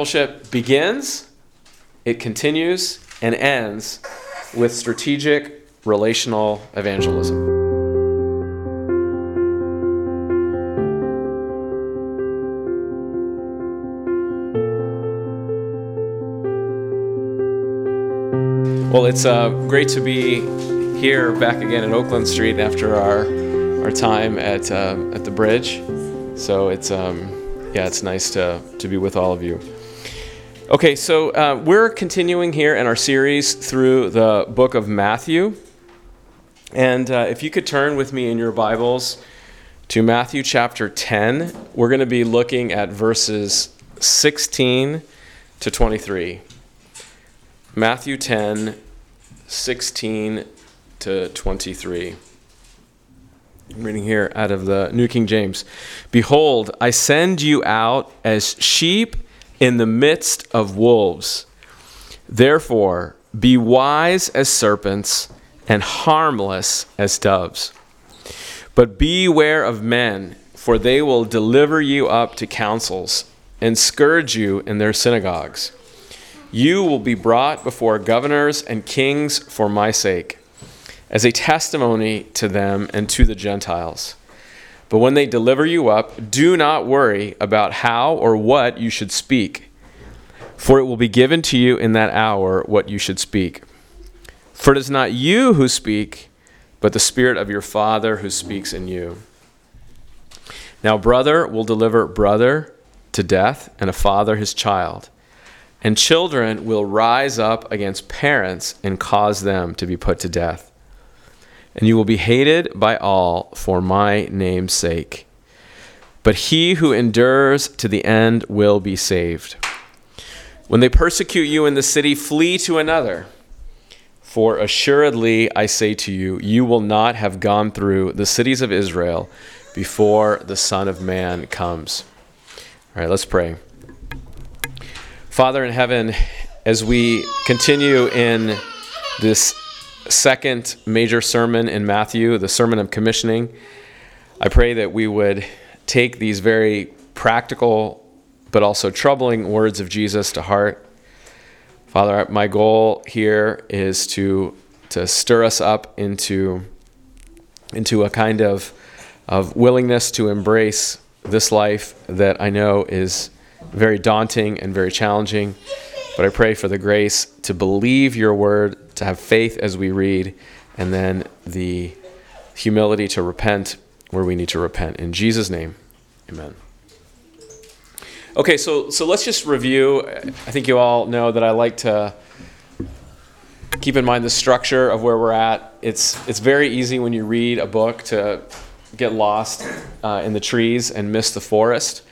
Discipleship begins, it continues, and ends with strategic relational evangelism. Well, it's uh, great to be here back again at Oakland Street after our our time at uh, at the bridge. So it's um, yeah, it's nice to to be with all of you. Okay, so uh, we're continuing here in our series through the book of Matthew, and uh, if you could turn with me in your Bibles to Matthew chapter ten, we're going to be looking at verses sixteen to twenty three. Matthew 10, 16 to 23. I'm reading here out of the New King James. Behold, I send you out as sheep in the midst of wolves. Therefore, be wise as serpents and harmless as doves. But beware of men, for they will deliver you up to councils and scourge you in their synagogues. You will be brought before governors and kings for my sake, as a testimony to them and to the Gentiles. But when they deliver you up, do not worry about how or what you should speak, for it will be given to you in that hour what you should speak. For it is not you who speak, but the Spirit of your Father who speaks in you. Now, brother will deliver brother to death, and a father his child and children will rise up against parents and cause them to be put to death. And you will be hated by all for my name's sake. But he who endures to the end will be saved. When they persecute you in the city, flee to another. For assuredly I say to you, you will not have gone through the cities of Israel before the Son of Man comes. All right, let's pray. Father in heaven, as we continue in this second major sermon in Matthew, the Sermon of Commissioning, I pray that we would take these very practical but also troubling words of Jesus to heart. Father, my goal here is to, to stir us up into, into a kind of, of willingness to embrace this life that I know is very daunting and very challenging. But I pray for the grace to believe your word, to have faith as we read, and then the humility to repent where we need to repent. In Jesus' name, amen. Okay, so, so let's just review. I think you all know that I like to keep in mind the structure of where we're at. It's, it's very easy when you read a book to get lost uh, in the trees and miss the forest.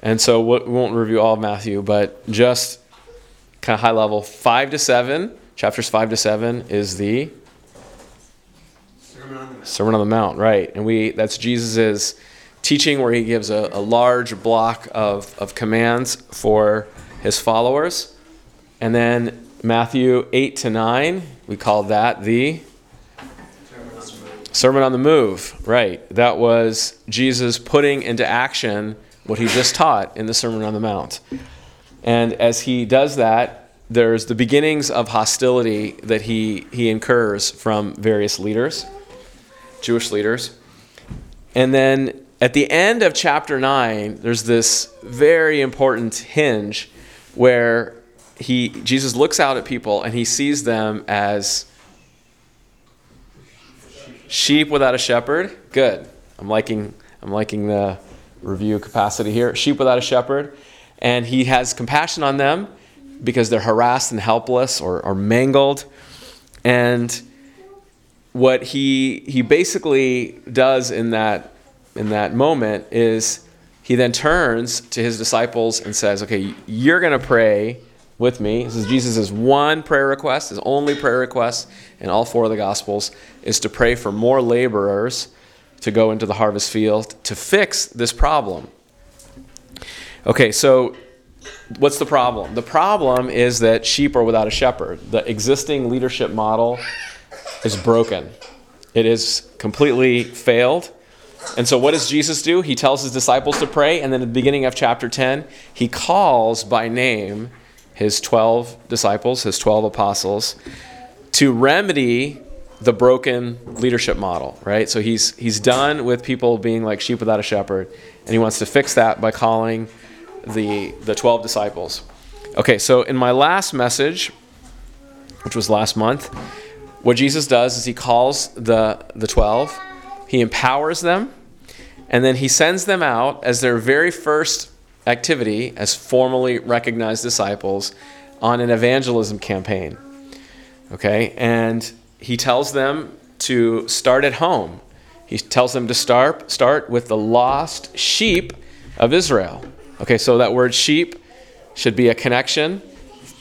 And so we won't review all of Matthew, but just kind of high level, five to seven, chapters five to seven is the Sermon on the Mount, Sermon on the Mount right? And we that's Jesus's teaching where he gives a, a large block of, of commands for his followers. And then Matthew 8 to 9, we call that the Sermon on the Move, right? That was Jesus putting into action what he just taught in the Sermon on the Mount. And as he does that, there's the beginnings of hostility that he, he incurs from various leaders, Jewish leaders. And then at the end of chapter 9, there's this very important hinge where he, Jesus looks out at people and he sees them as sheep without a shepherd. Good. I'm liking, I'm liking the, review capacity here. Sheep without a shepherd. And he has compassion on them because they're harassed and helpless or, or mangled. And what he, he basically does in that, in that moment is he then turns to his disciples and says, Okay, you're going to pray with me. This is Jesus' one prayer request, his only prayer request in all four of the Gospels is to pray for more laborers to go into the harvest field to fix this problem. Okay, so what's the problem? The problem is that sheep are without a shepherd. The existing leadership model is broken, it is completely failed. And so, what does Jesus do? He tells his disciples to pray, and then at the beginning of chapter 10, he calls by name his 12 disciples, his 12 apostles, to remedy the broken leadership model, right? So he's he's done with people being like sheep without a shepherd, and he wants to fix that by calling the the 12 disciples. Okay, so in my last message, which was last month, what Jesus does is he calls the the 12, he empowers them, and then he sends them out as their very first activity as formally recognized disciples on an evangelism campaign. Okay? And he tells them to start at home. He tells them to start start with the lost sheep of Israel. Okay, so that word sheep should be a connection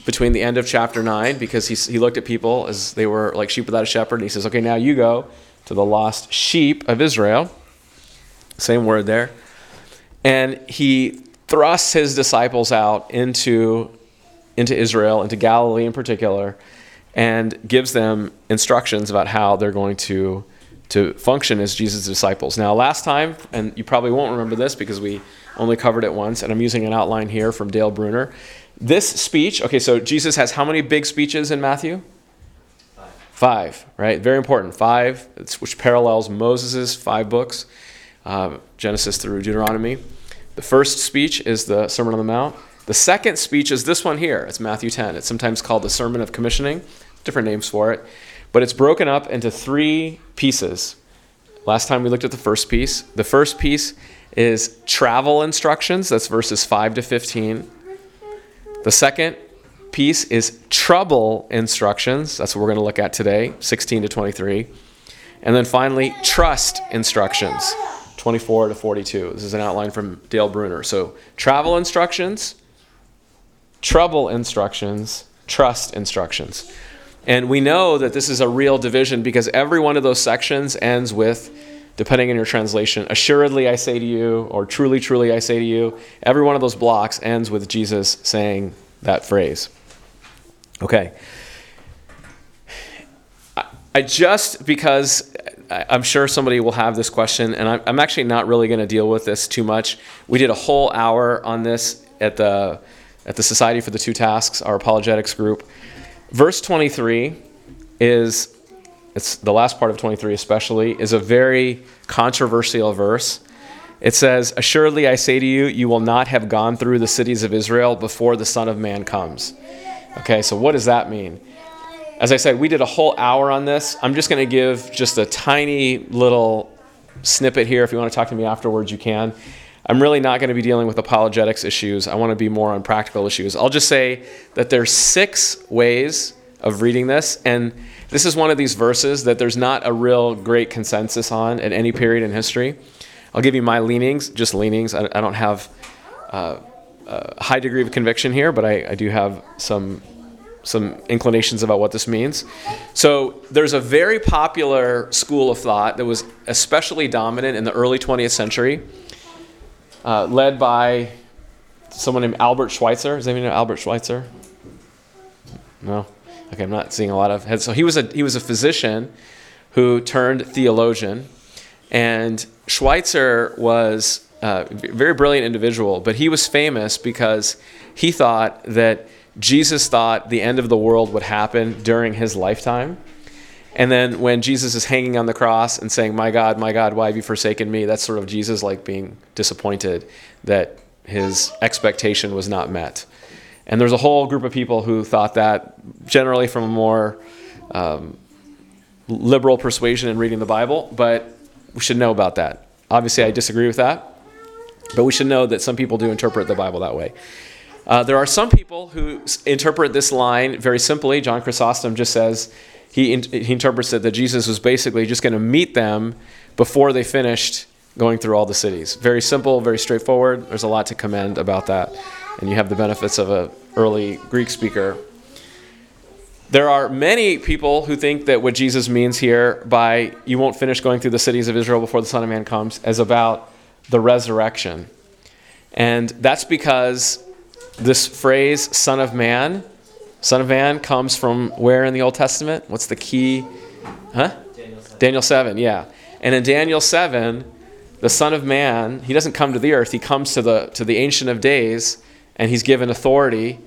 between the end of chapter 9 because he, he looked at people as they were like sheep without a shepherd and he says, okay, now you go to the lost sheep of Israel. Same word there. And he thrusts his disciples out into, into Israel, into Galilee in particular, and gives them instructions about how they're going to, to function as Jesus' disciples. Now, last time, and you probably won't remember this because we only covered it once, and I'm using an outline here from Dale Bruner. This speech, okay, so Jesus has how many big speeches in Matthew? Five, five right? Very important. Five, which parallels Moses' five books, uh, Genesis through Deuteronomy. The first speech is the Sermon on the Mount. The second speech is this one here. It's Matthew 10. It's sometimes called the Sermon of Commissioning, different names for it. But it's broken up into three pieces. Last time we looked at the first piece. The first piece is travel instructions, that's verses 5 to 15. The second piece is trouble instructions, that's what we're going to look at today, 16 to 23. And then finally, trust instructions, 24 to 42. This is an outline from Dale Bruner. So, travel instructions, trouble instructions, trust instructions. And we know that this is a real division because every one of those sections ends with, depending on your translation, assuredly I say to you, or truly, truly I say to you. Every one of those blocks ends with Jesus saying that phrase. Okay. I just, because I'm sure somebody will have this question, and I'm actually not really going to deal with this too much. We did a whole hour on this at the at the Society for the Two Tasks, our apologetics group. Verse 23 is it's the last part of 23 especially is a very controversial verse. It says, "Assuredly I say to you, you will not have gone through the cities of Israel before the Son of Man comes." Okay, so what does that mean? As I said, we did a whole hour on this. I'm just going to give just a tiny little snippet here. If you want to talk to me afterwards, you can. I'm really not going to be dealing with apologetics issues. I want to be more on practical issues. I'll just say that there's six ways of reading this, and this is one of these verses that there's not a real great consensus on at any period in history. I'll give you my leanings, just leanings. I, I don't have uh, a high degree of conviction here, but I, I do have some some inclinations about what this means. So there's a very popular school of thought that was especially dominant in the early 20th century, uh, led by someone named Albert Schweitzer. Does anyone know Albert Schweitzer? No. Okay, I'm not seeing a lot of heads. So he was a he was a physician who turned theologian, and Schweitzer was a very brilliant individual, but he was famous because he thought that Jesus thought the end of the world would happen during his lifetime. And then when Jesus is hanging on the cross and saying, My God, my God, why have you forsaken me? That's sort of Jesus like being disappointed that his expectation was not met. And there's a whole group of people who thought that, generally from a more um, liberal persuasion in reading the Bible, but we should know about that. Obviously, I disagree with that, but we should know that some people do interpret the Bible that way. Uh, there are some people who interpret this line very simply. John Chrysostom just says he, in, he interprets it that Jesus was basically just going to meet them before they finished going through all the cities. Very simple, very straightforward. There's a lot to commend about that, and you have the benefits of an early Greek speaker. There are many people who think that what Jesus means here by you won't finish going through the cities of Israel before the Son of Man comes is about the resurrection. And that's because this phrase, Son of Man, Son of Man comes from where in the Old Testament? What's the key? Huh? Daniel 7. Daniel 7, yeah. And in Daniel 7, the Son of Man, he doesn't come to the earth, he comes to the, to the Ancient of Days, and he's given authority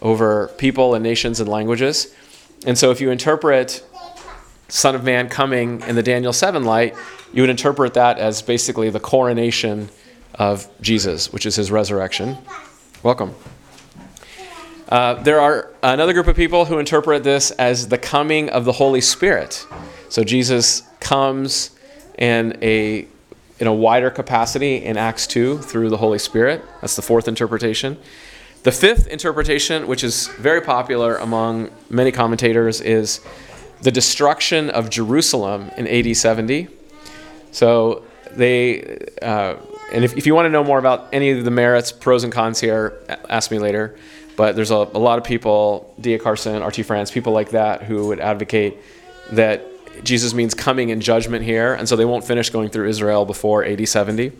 over people and nations and languages. And so if you interpret Son of Man coming in the Daniel 7 light, you would interpret that as basically the coronation of Jesus, which is his resurrection. Welcome. Uh, there are another group of people who interpret this as the coming of the Holy Spirit. So Jesus comes in a in a wider capacity in Acts 2 through the Holy Spirit. That's the fourth interpretation. The fifth interpretation, which is very popular among many commentators, is the destruction of Jerusalem in AD 70. So they, uh, and if, if you want to know more about any of the merits, pros, and cons here, ask me later. But there's a, a lot of people, D.A. Carson, R.T. France, people like that, who would advocate that Jesus means coming in judgment here, and so they won't finish going through Israel before AD 70.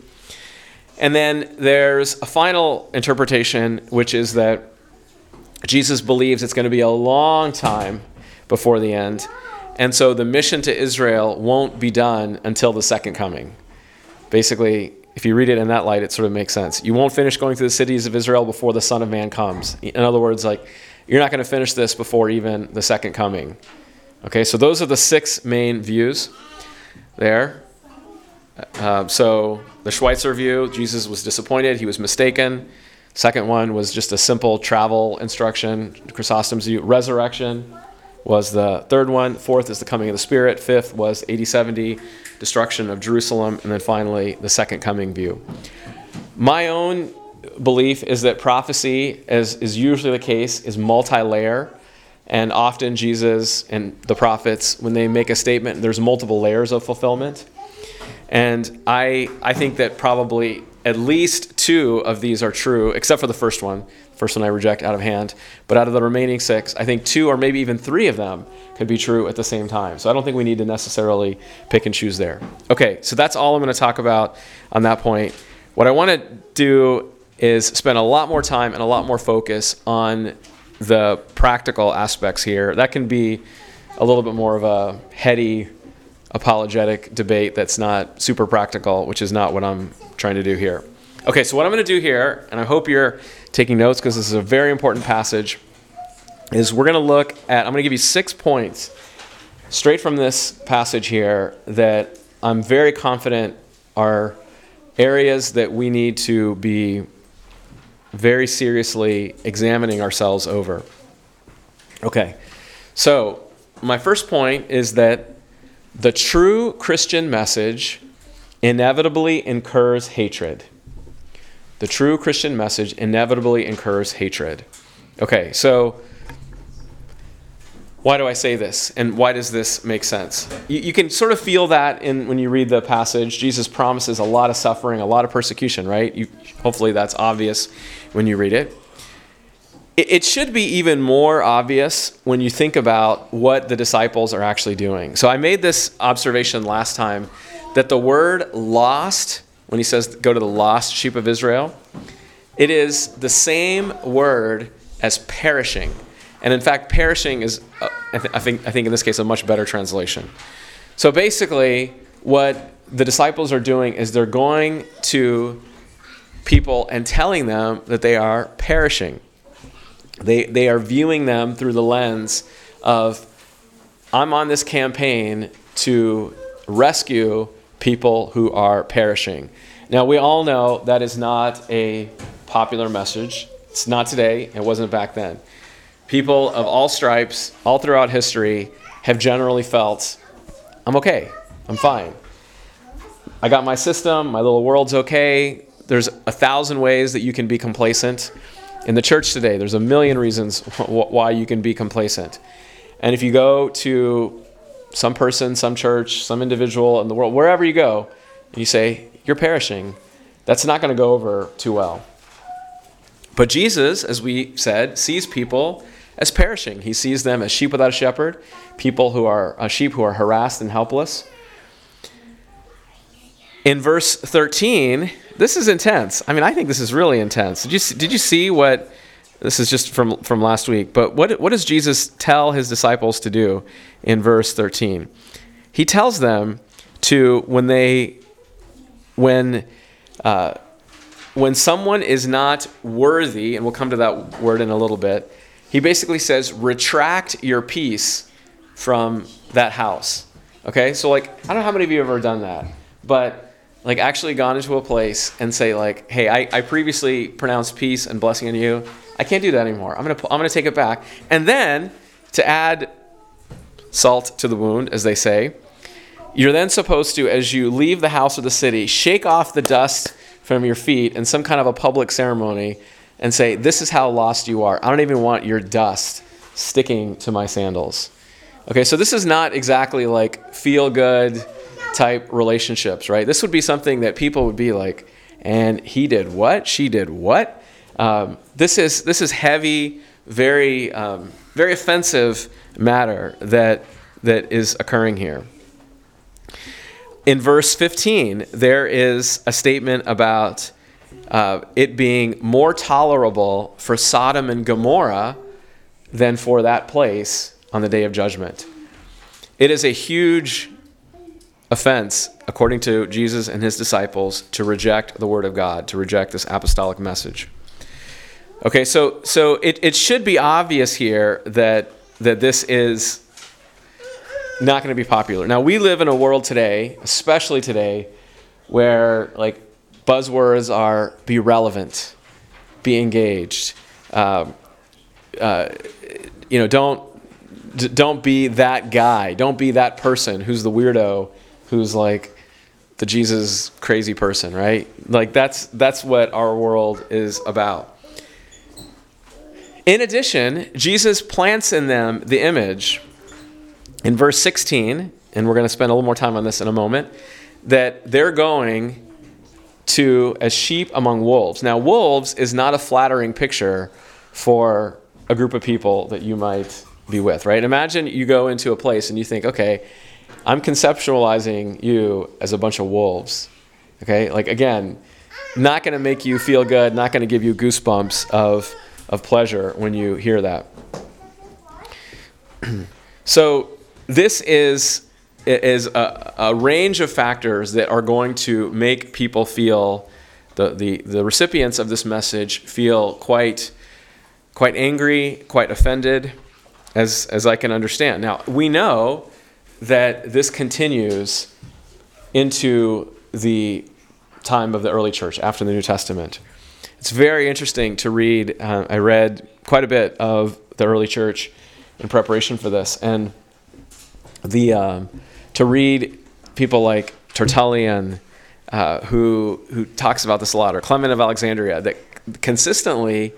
And then there's a final interpretation, which is that Jesus believes it's going to be a long time before the end. And so the mission to Israel won't be done until the second coming. Basically, if you read it in that light, it sort of makes sense. You won't finish going through the cities of Israel before the Son of Man comes. In other words, like, you're not going to finish this before even the second coming. Okay, so those are the six main views there. Uh, so the Schweitzer view, Jesus was disappointed, he was mistaken. Second one was just a simple travel instruction. Chrysostom's view, resurrection was the third one. Fourth is the coming of the Spirit. Fifth was AD 70, destruction of Jerusalem. And then finally, the second coming view. My own belief is that prophecy, as is usually the case, is multi layer. And often Jesus and the prophets, when they make a statement, there's multiple layers of fulfillment. And I, I think that probably at least two of these are true, except for the first one. First one I reject out of hand. But out of the remaining six, I think two or maybe even three of them could be true at the same time. So I don't think we need to necessarily pick and choose there. Okay, so that's all I'm going to talk about on that point. What I want to do is spend a lot more time and a lot more focus on the practical aspects here. That can be a little bit more of a heady apologetic debate that's not super practical, which is not what I'm trying to do here. Okay, so what I'm going to do here, and I hope you're taking notes because this is a very important passage, is we're going to look at, I'm going to give you six points straight from this passage here that I'm very confident are areas that we need to be very seriously examining ourselves over. Okay, so my first point is that the true Christian message inevitably incurs hatred. The true Christian message inevitably incurs hatred. Okay, so why do I say this? And why does this make sense? You, you, can sort of feel that in when you read the passage. Jesus promises a lot of suffering, a lot of persecution, right? You, hopefully that's obvious when you read it. it. Should be even more obvious when you think about what the disciples are actually doing. So I made this observation last time that the word lost, when he says go to the lost sheep of Israel, it is the same word as perishing. And in fact, perishing is, uh, I, think, I think in this case, a much better translation. So basically, what the disciples are doing is they're going to people and telling them that they are perishing. They, they are viewing them through the lens of, I'm on this campaign to rescue people who are perishing. Now, we all know that is not a popular message. It's not today, it wasn't back then people of all stripes, all throughout history, have generally felt, I'm okay, I'm fine. I got my system, my little world's okay. There's a thousand ways that you can be complacent. In the church today, there's a million reasons why you can be complacent. And if you go to some person, some church, some individual in the world, wherever you go, and you say, You're perishing, that's not going to go over too well. But Jesus, as we said, sees people as perishing. He sees them as sheep without a shepherd, people who are uh, sheep who are harassed and helpless. In verse 13, this is intense. I mean, I think this is really intense. Did you did you see what this is just from from last week, but what what does Jesus tell his disciples to do in verse 13? He tells them to when they when uh, when someone is not worthy, and we'll come to that word in a little bit, he basically says, retract your peace from that house. Okay, so like I don't know how many of you have ever done that, but like actually gone into a place and say like, hey, I, I previously pronounced peace and blessing on you. I can't do that anymore. I'm gonna I'm gonna take it back, and then to add salt to the wound, as they say, you're then supposed to, as you leave the house or the city, shake off the dust from your feet in some kind of a public ceremony and say, This is how lost you are. I don't even want your dust sticking to my sandals. Okay, so this is not exactly like feel good type relationships, right? This would be something that people would be like, and he did what? She did what? Um, this is this is heavy, very um, very offensive matter that that is occurring here. In verse 15, there is a statement about uh, it being more tolerable for Sodom and Gomorrah than for that place on the day of judgment. It is a huge offense, according to Jesus and his disciples, to reject the word of God, to reject this apostolic message. Okay, so so it, it should be obvious here that that this is not going to be popular. Now we live in a world today, especially today, where like buzzwords are be relevant, be engaged. Um, uh, you know, don't don't be that guy. Don't be that person who's the weirdo, who's like the Jesus crazy person, right? Like that's that's what our world is about. In addition, Jesus plants in them the image in verse 16, and we're going to spend a little more time on this in a moment, that they're going to as sheep among wolves. Now, wolves is not a flattering picture for a group of people that you might be with, right? Imagine you go into a place and you think, okay, I'm conceptualizing you as a bunch of wolves. Okay? Like, again, not going to make you feel good, not going to give you goosebumps of of pleasure when you hear that. so, this is, is a, a, range of factors that are going to make people feel, the, the, the recipients of this message feel quite, quite angry, quite offended, as, as I can understand. Now, we know that this continues into the time of the early church after the New Testament. It's very interesting to read. Uh, I read quite a bit of the early church in preparation for this, and the um, to read people like Tertullian, uh, who who talks about this a lot, or Clement of Alexandria, that consistently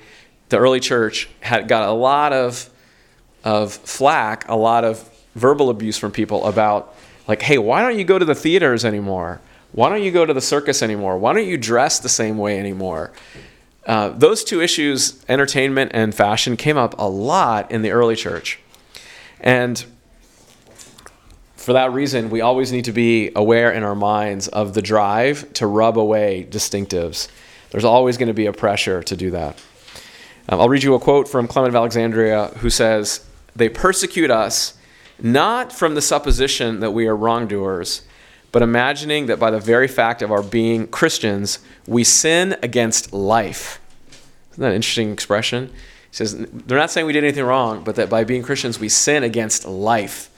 the early church had got a lot of of flack, a lot of verbal abuse from people about like, hey, why don't you go to the theaters anymore? Why don't you go to the circus anymore? Why don't you dress the same way anymore? Uh, those two issues, entertainment and fashion, came up a lot in the early church. And for that reason, we always need to be aware in our minds of the drive to rub away distinctives. There's always going to be a pressure to do that. Um, I'll read you a quote from Clement of Alexandria who says, They persecute us not from the supposition that we are wrongdoers but imagining that by the very fact of our being Christians, we sin against life. Isn't that an interesting expression? He says, they're not saying we did anything wrong, but that by being Christians, we sin against life.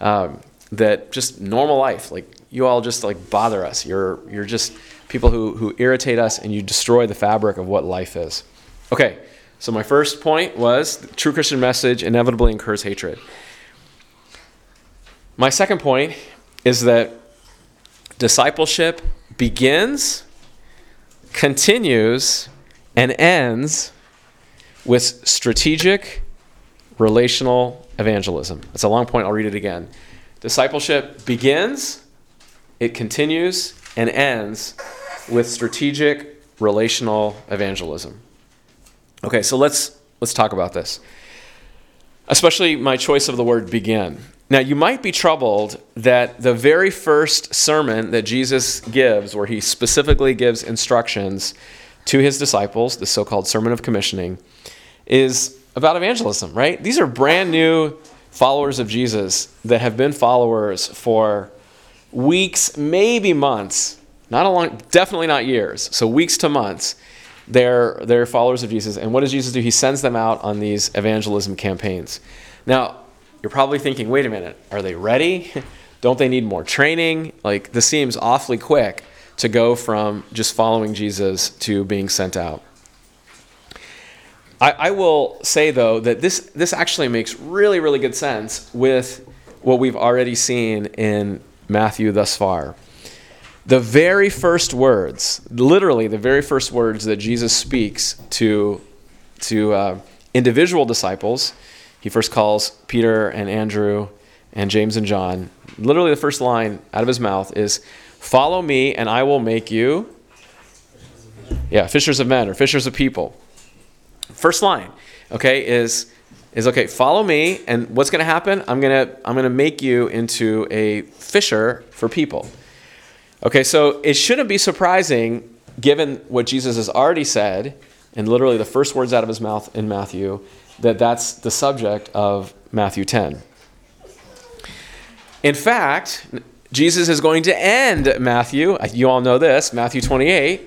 Um, that just normal life, like you all just like bother us. You're, you're just people who, who irritate us and you destroy the fabric of what life is. Okay, so my first point was true Christian message inevitably incurs hatred. My second point is that discipleship begins, continues, and ends with strategic relational evangelism. It's a long point. I'll read it again. Discipleship begins, it continues, and ends with strategic relational evangelism. Okay, so let's let's talk about this. Especially my choice of the word begin. Now, you might be troubled that the very first sermon that Jesus gives, where he specifically gives instructions to his disciples, the so called Sermon of Commissioning, is about evangelism, right? These are brand new followers of Jesus that have been followers for weeks, maybe months, not a long, definitely not years, so weeks to months, they're, they're followers of Jesus. And what does Jesus do? He sends them out on these evangelism campaigns. Now, you're probably thinking, wait a minute, are they ready? Don't they need more training? Like, this seems awfully quick to go from just following Jesus to being sent out. I, I, will say, though, that this, this actually makes really, really good sense with what we've already seen in Matthew thus far. The very first words, literally the very first words that Jesus speaks to, to uh, individual disciples, he first calls Peter and Andrew and James and John. Literally, the first line out of his mouth is, Follow me, and I will make you, yeah, fishers of men or fishers of people. First line, okay, is is okay. Follow me, and what's going to happen? I'm gonna I'm gonna make you into a fisher for people. Okay, so it shouldn't be surprising, given what Jesus has already said, and literally the first words out of his mouth in Matthew, that that's the subject of Matthew 10. In fact, Jesus is going to end Matthew. You all know this. Matthew 28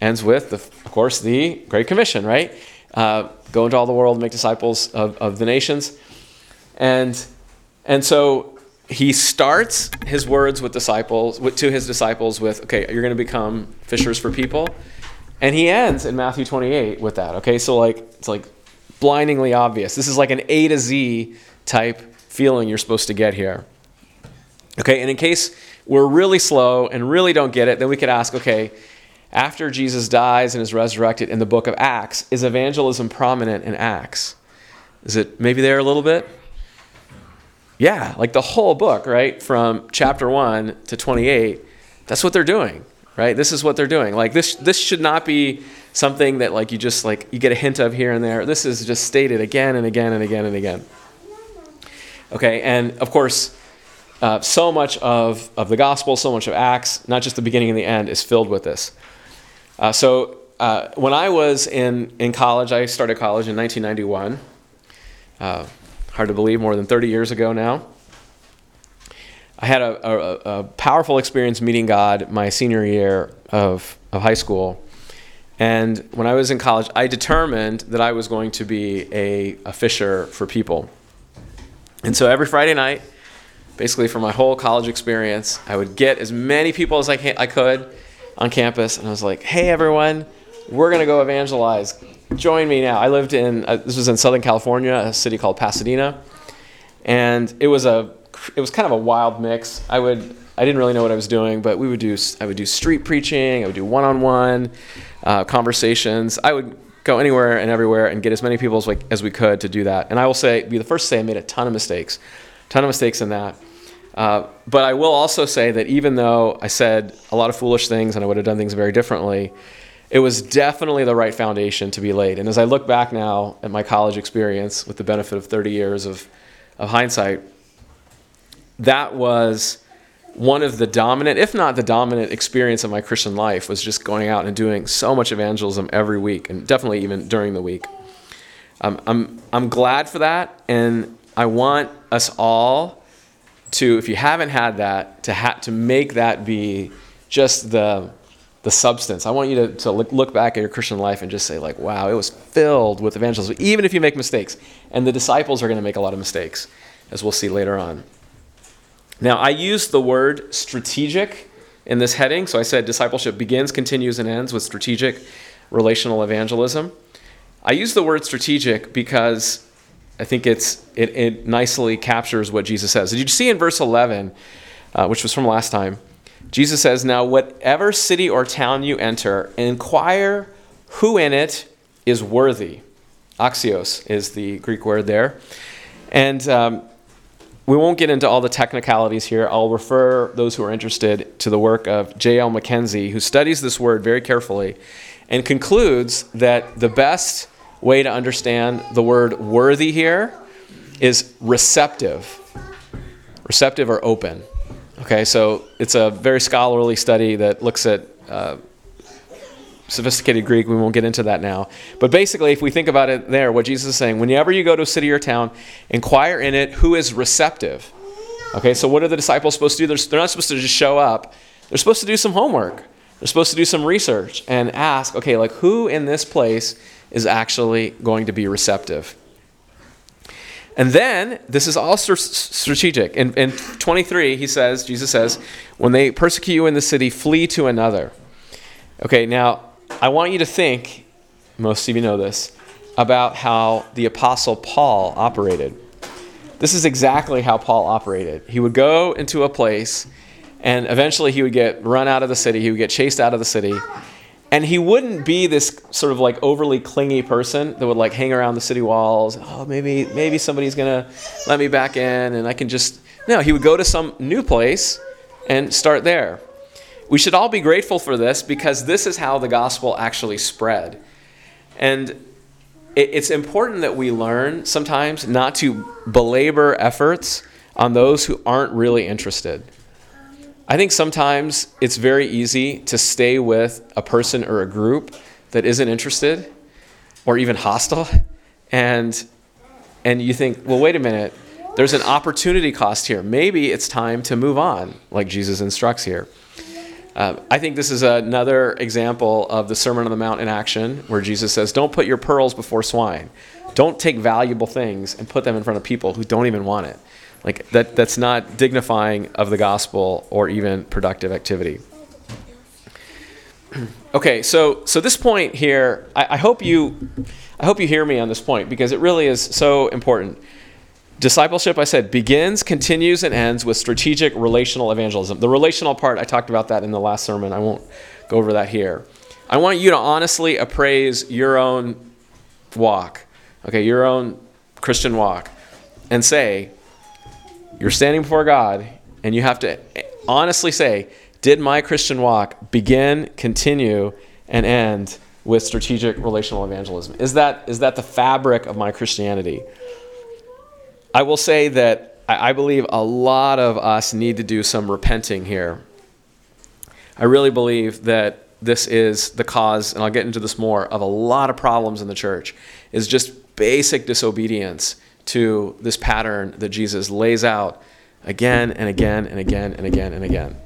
ends with, the, of course, the Great Commission, right? Uh, go into all the world make disciples of, of the nations. And, and so he starts his words with disciples with, to his disciples with, okay, you're going to become fishers for people. And he ends in Matthew 28 with that. Okay, so like it's like blindingly obvious. This is like an A to Z type feeling you're supposed to get here. Okay, and in case we're really slow and really don't get it, then we could ask, okay, after Jesus dies and is resurrected in the book of Acts, is evangelism prominent in Acts? Is it maybe there a little bit? Yeah, like the whole book, right? From chapter 1 to 28, that's what they're doing, right? This is what they're doing. Like this this should not be something that like you just like you get a hint of here and there. This is just stated again and again and again and again. Okay, and of course, uh, so much of, of the gospel, so much of Acts, not just the beginning and the end, is filled with this. Uh, so uh, when I was in, in college, I started college in 1991. Uh, hard to believe, more than 30 years ago now. I had a, a, a, powerful experience meeting God my senior year of, of high school. And when I was in college, I determined that I was going to be a, a fisher for people. And so every Friday night, basically for my whole college experience. I would get as many people as I, can, I could on campus, and I was like, "Hey, everyone, we're gonna go evangelize. Join me now." I lived in uh, this was in Southern California, a city called Pasadena, and it was a it was kind of a wild mix. I would I didn't really know what I was doing, but we would do I would do street preaching, I would do one-on-one uh, conversations. I would go anywhere and everywhere and get as many people as, like, as we could to do that. And I will say, be the first to say, I made a ton of mistakes, ton of mistakes in that. Uh, but I will also say that even though I said a lot of foolish things and I would have done things very differently, it was definitely the right foundation to be laid. And as I look back now at my college experience with the benefit of 30 years of, of hindsight, that was one of the dominant, if not the dominant experience of my Christian life, was just going out and doing so much evangelism every week, and definitely even during the week. Um, I'm, I'm glad for that, and I want us all to, if you haven't had that, to, ha- to make that be just the, the substance. I want you to, to look, look back at your Christian life and just say, like, wow, it was filled with evangelism, even if you make mistakes. And the disciples are going to make a lot of mistakes, as we'll see later on. Now, I used the word strategic in this heading. So I said discipleship begins, continues, and ends with strategic relational evangelism. I use the word strategic because I think it's it, it nicely captures what Jesus says. Did you see in verse 11, uh, which was from last time? Jesus says, Now, whatever city or town you enter, inquire who in it is worthy. Axios is the Greek word there. And um, we won't get into all the technicalities here. I'll refer those who are interested to the work of J.L. McKenzie, who studies this word very carefully and concludes that the best way to understand the word worthy here is receptive. Receptive or open. Okay, so it's a very scholarly study that looks at uh, sophisticated Greek. We won't get into that now. But basically, if we think about it there, what Jesus is saying, whenever you go to a city or town, inquire in it who is receptive. Okay, so what are the disciples supposed to do? They're, they're not supposed to just show up, they're supposed to do some homework. They're supposed to do some research and ask, okay, like who in this place is actually going to be receptive? And then, this is also strategic. In, in 23, he says, Jesus says, when they persecute you in the city, flee to another. Okay, now, I want you to think, most of you know this, about how the Apostle Paul operated. This is exactly how Paul operated. He would go into a place, and eventually he would get run out of the city, he would get chased out of the city, and he wouldn't be this sort of like overly clingy person that would like hang around the city walls oh maybe maybe somebody's gonna let me back in and i can just no he would go to some new place and start there we should all be grateful for this because this is how the gospel actually spread and it's important that we learn sometimes not to belabor efforts on those who aren't really interested I think sometimes it's very easy to stay with a person or a group that isn't interested or even hostile and and you think, "Well, wait a minute. There's an opportunity cost here. Maybe it's time to move on," like Jesus instructs here. Uh, I think this is another example of the Sermon on the Mount in action, where Jesus says, Don't put your pearls before swine. Don't take valuable things and put them in front of people who don't even want it. Like that that's not dignifying of the gospel or even productive activity. okay, so so this point here, I, I hope you I hope you hear me on this point because it really is so important. Discipleship, I said, begins, continues, and ends with strategic relational evangelism. The relational part, I talked about that in the last sermon. I won't go over that here. I want you to honestly appraise your own walk, okay, your own Christian walk, and say, you're standing before God and you have to honestly say, did my Christian walk begin, continue, and end with strategic relational evangelism? Is that, is that the fabric of my Christianity? I will say that I, believe a lot of us need to do some repenting here. I really believe that this is the cause, and I'll get into this more, of a lot of problems in the church, is just basic disobedience to this pattern that Jesus lays out again and again and again and again and again.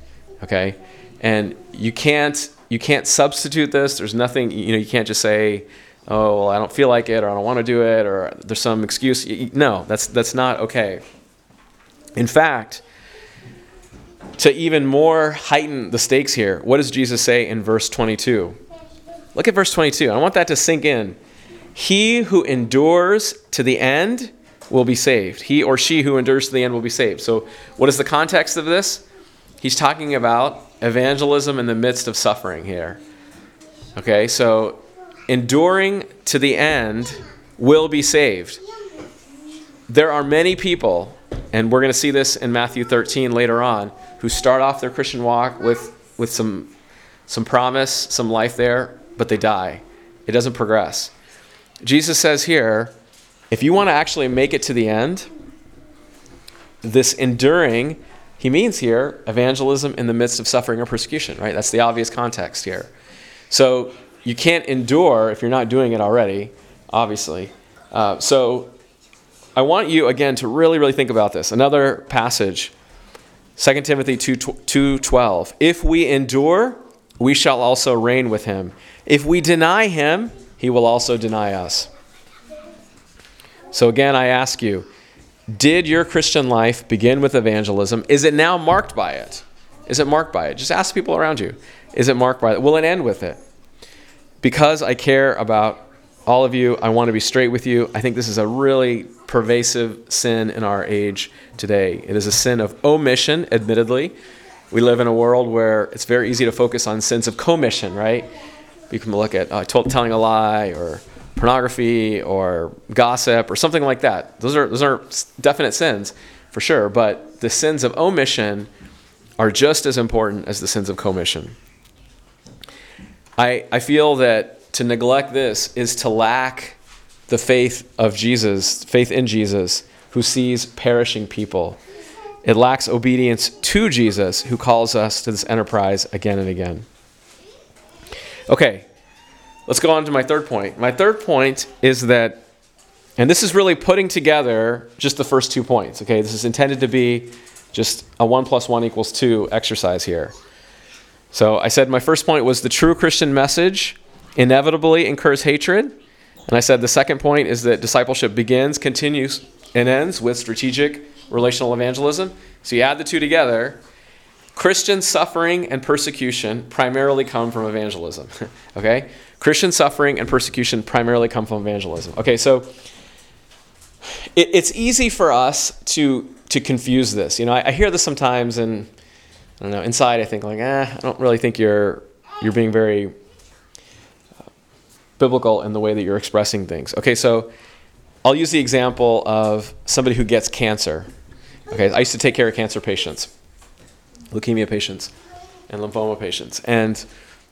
Okay? And you can't you can't substitute this. There's nothing, you know, you can't just say, "Oh, well, I don't feel like it or I don't want to do it or there's some excuse." No, that's that's not okay. In fact, to even more heighten the stakes here, what does Jesus say in verse 22? Look at verse 22. I want that to sink in. He who endures to the end will be saved. He or she who endures to the end will be saved. So, what is the context of this? He's talking about evangelism in the midst of suffering here. Okay, so enduring to the end will be saved. There are many people, and we're going to see this in Matthew 13 later on, who start off their Christian walk with, with some, some promise, some life there, but they die. It doesn't progress. Jesus says here, if you want to actually make it to the end, this enduring, he means here evangelism in the midst of suffering or persecution, right? That's the obvious context here. So you can't endure if you're not doing it already, obviously. Uh, so I want you, again, to really, really think about this. Another passage, 2 Timothy 2, 2.12. If we endure, we shall also reign with him. If we deny him, he will also deny us. So again, I ask you, did your Christian life begin with evangelism? Is it now marked by it? Is it marked by it? Just ask people around you. Is it marked by it? Will it end with it? Because I care about all of you, I want to be straight with you. I think this is a really pervasive sin in our age today. It is a sin of omission, admittedly. We live in a world where it's very easy to focus on sins of commission, right? You can look at uh, telling a lie or pornography or gossip or something like that. Those are those are definite sins for sure, but the sins of omission are just as important as the sins of commission. I I feel that to neglect this is to lack the faith of Jesus, faith in Jesus, who sees perishing people. It lacks obedience to Jesus, who calls us to this enterprise again and again. Okay, Let's go on to my third point. My third point is that, and this is really putting together just the first two points, okay? This is intended to be just a 1 plus 1 equals 2 exercise here. So I said my first point was the true Christian message inevitably incurs hatred. And I said the second point is that discipleship begins, continues, and ends with strategic relational evangelism. So you add the two together. Christian suffering and persecution primarily come from evangelism. okay? Christian suffering and persecution primarily come from evangelism. Okay, so it, it's easy for us to to confuse this. You know, I, I, hear this sometimes, and I don't know. Inside, I think like, eh, I don't really think you're you're being very uh, biblical in the way that you're expressing things. Okay, so I'll use the example of somebody who gets cancer. Okay, I used to take care of cancer patients, leukemia patients, and lymphoma patients, and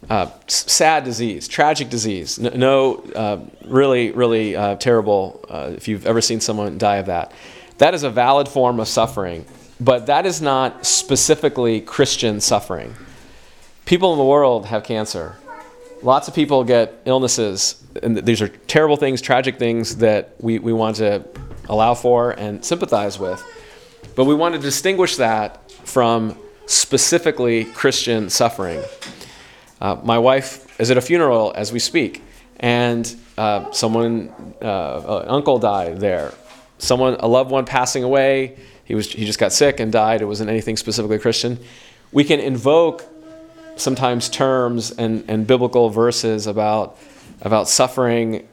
uh, sad disease, tragic disease. No, no uh, really, really uh, terrible. Uh, if you've ever seen someone die of that, that is a valid form of suffering, but that is not specifically Christian suffering. People in the world have cancer. Lots of people get illnesses, and these are terrible things, tragic things that we, we want to allow for and sympathize with. But we want to distinguish that from specifically Christian suffering. Uh, my wife is at a funeral as we speak, and uh, someone, uh, an uncle died there someone, a loved one passing away, he, was, he just got sick and died, it wasn't anything specifically Christian, we can invoke sometimes terms and, and biblical verses about, about suffering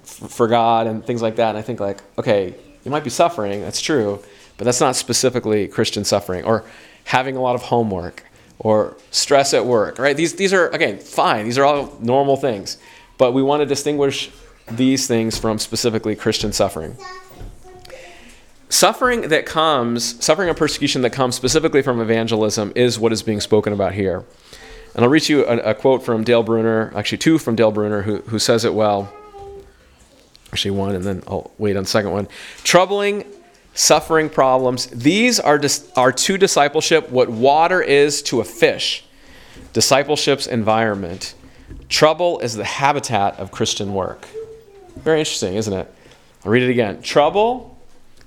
f- for God and things like that. And I think, like, okay, you might be suffering, that's true, but that's not specifically Christian suffering. Or having a lot of homework or stress at work, right? These, these are, again, fine. These are all normal things. But we want to distinguish these things from specifically Christian suffering suffering that comes, suffering and persecution that comes specifically from evangelism is what is being spoken about here. And I'll read you a, a quote from Dale Bruner, actually two from Dale Bruner, who, who says it well. Actually, one, and then I'll wait on the second one. Troubling, suffering problems, these are, dis- are to discipleship what water is to a fish. Discipleship's environment. Trouble is the habitat of Christian work. Very interesting, isn't it? I'll read it again. Trouble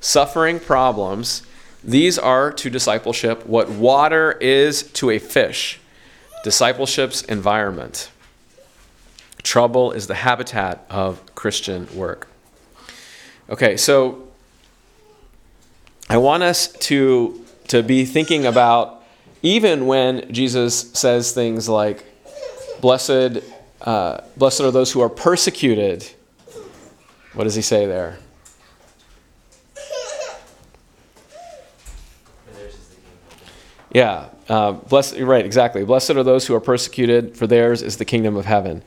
suffering problems, these are to discipleship what water is to a fish, discipleship's environment. Trouble is the habitat of Christian work. Okay, so I want us to, to be thinking about even when Jesus says things like, Blessed, uh, blessed are those who are persecuted. What does he say there? Yeah, uh, blessed. Right, exactly. Blessed are those who are persecuted, for theirs is the kingdom of heaven.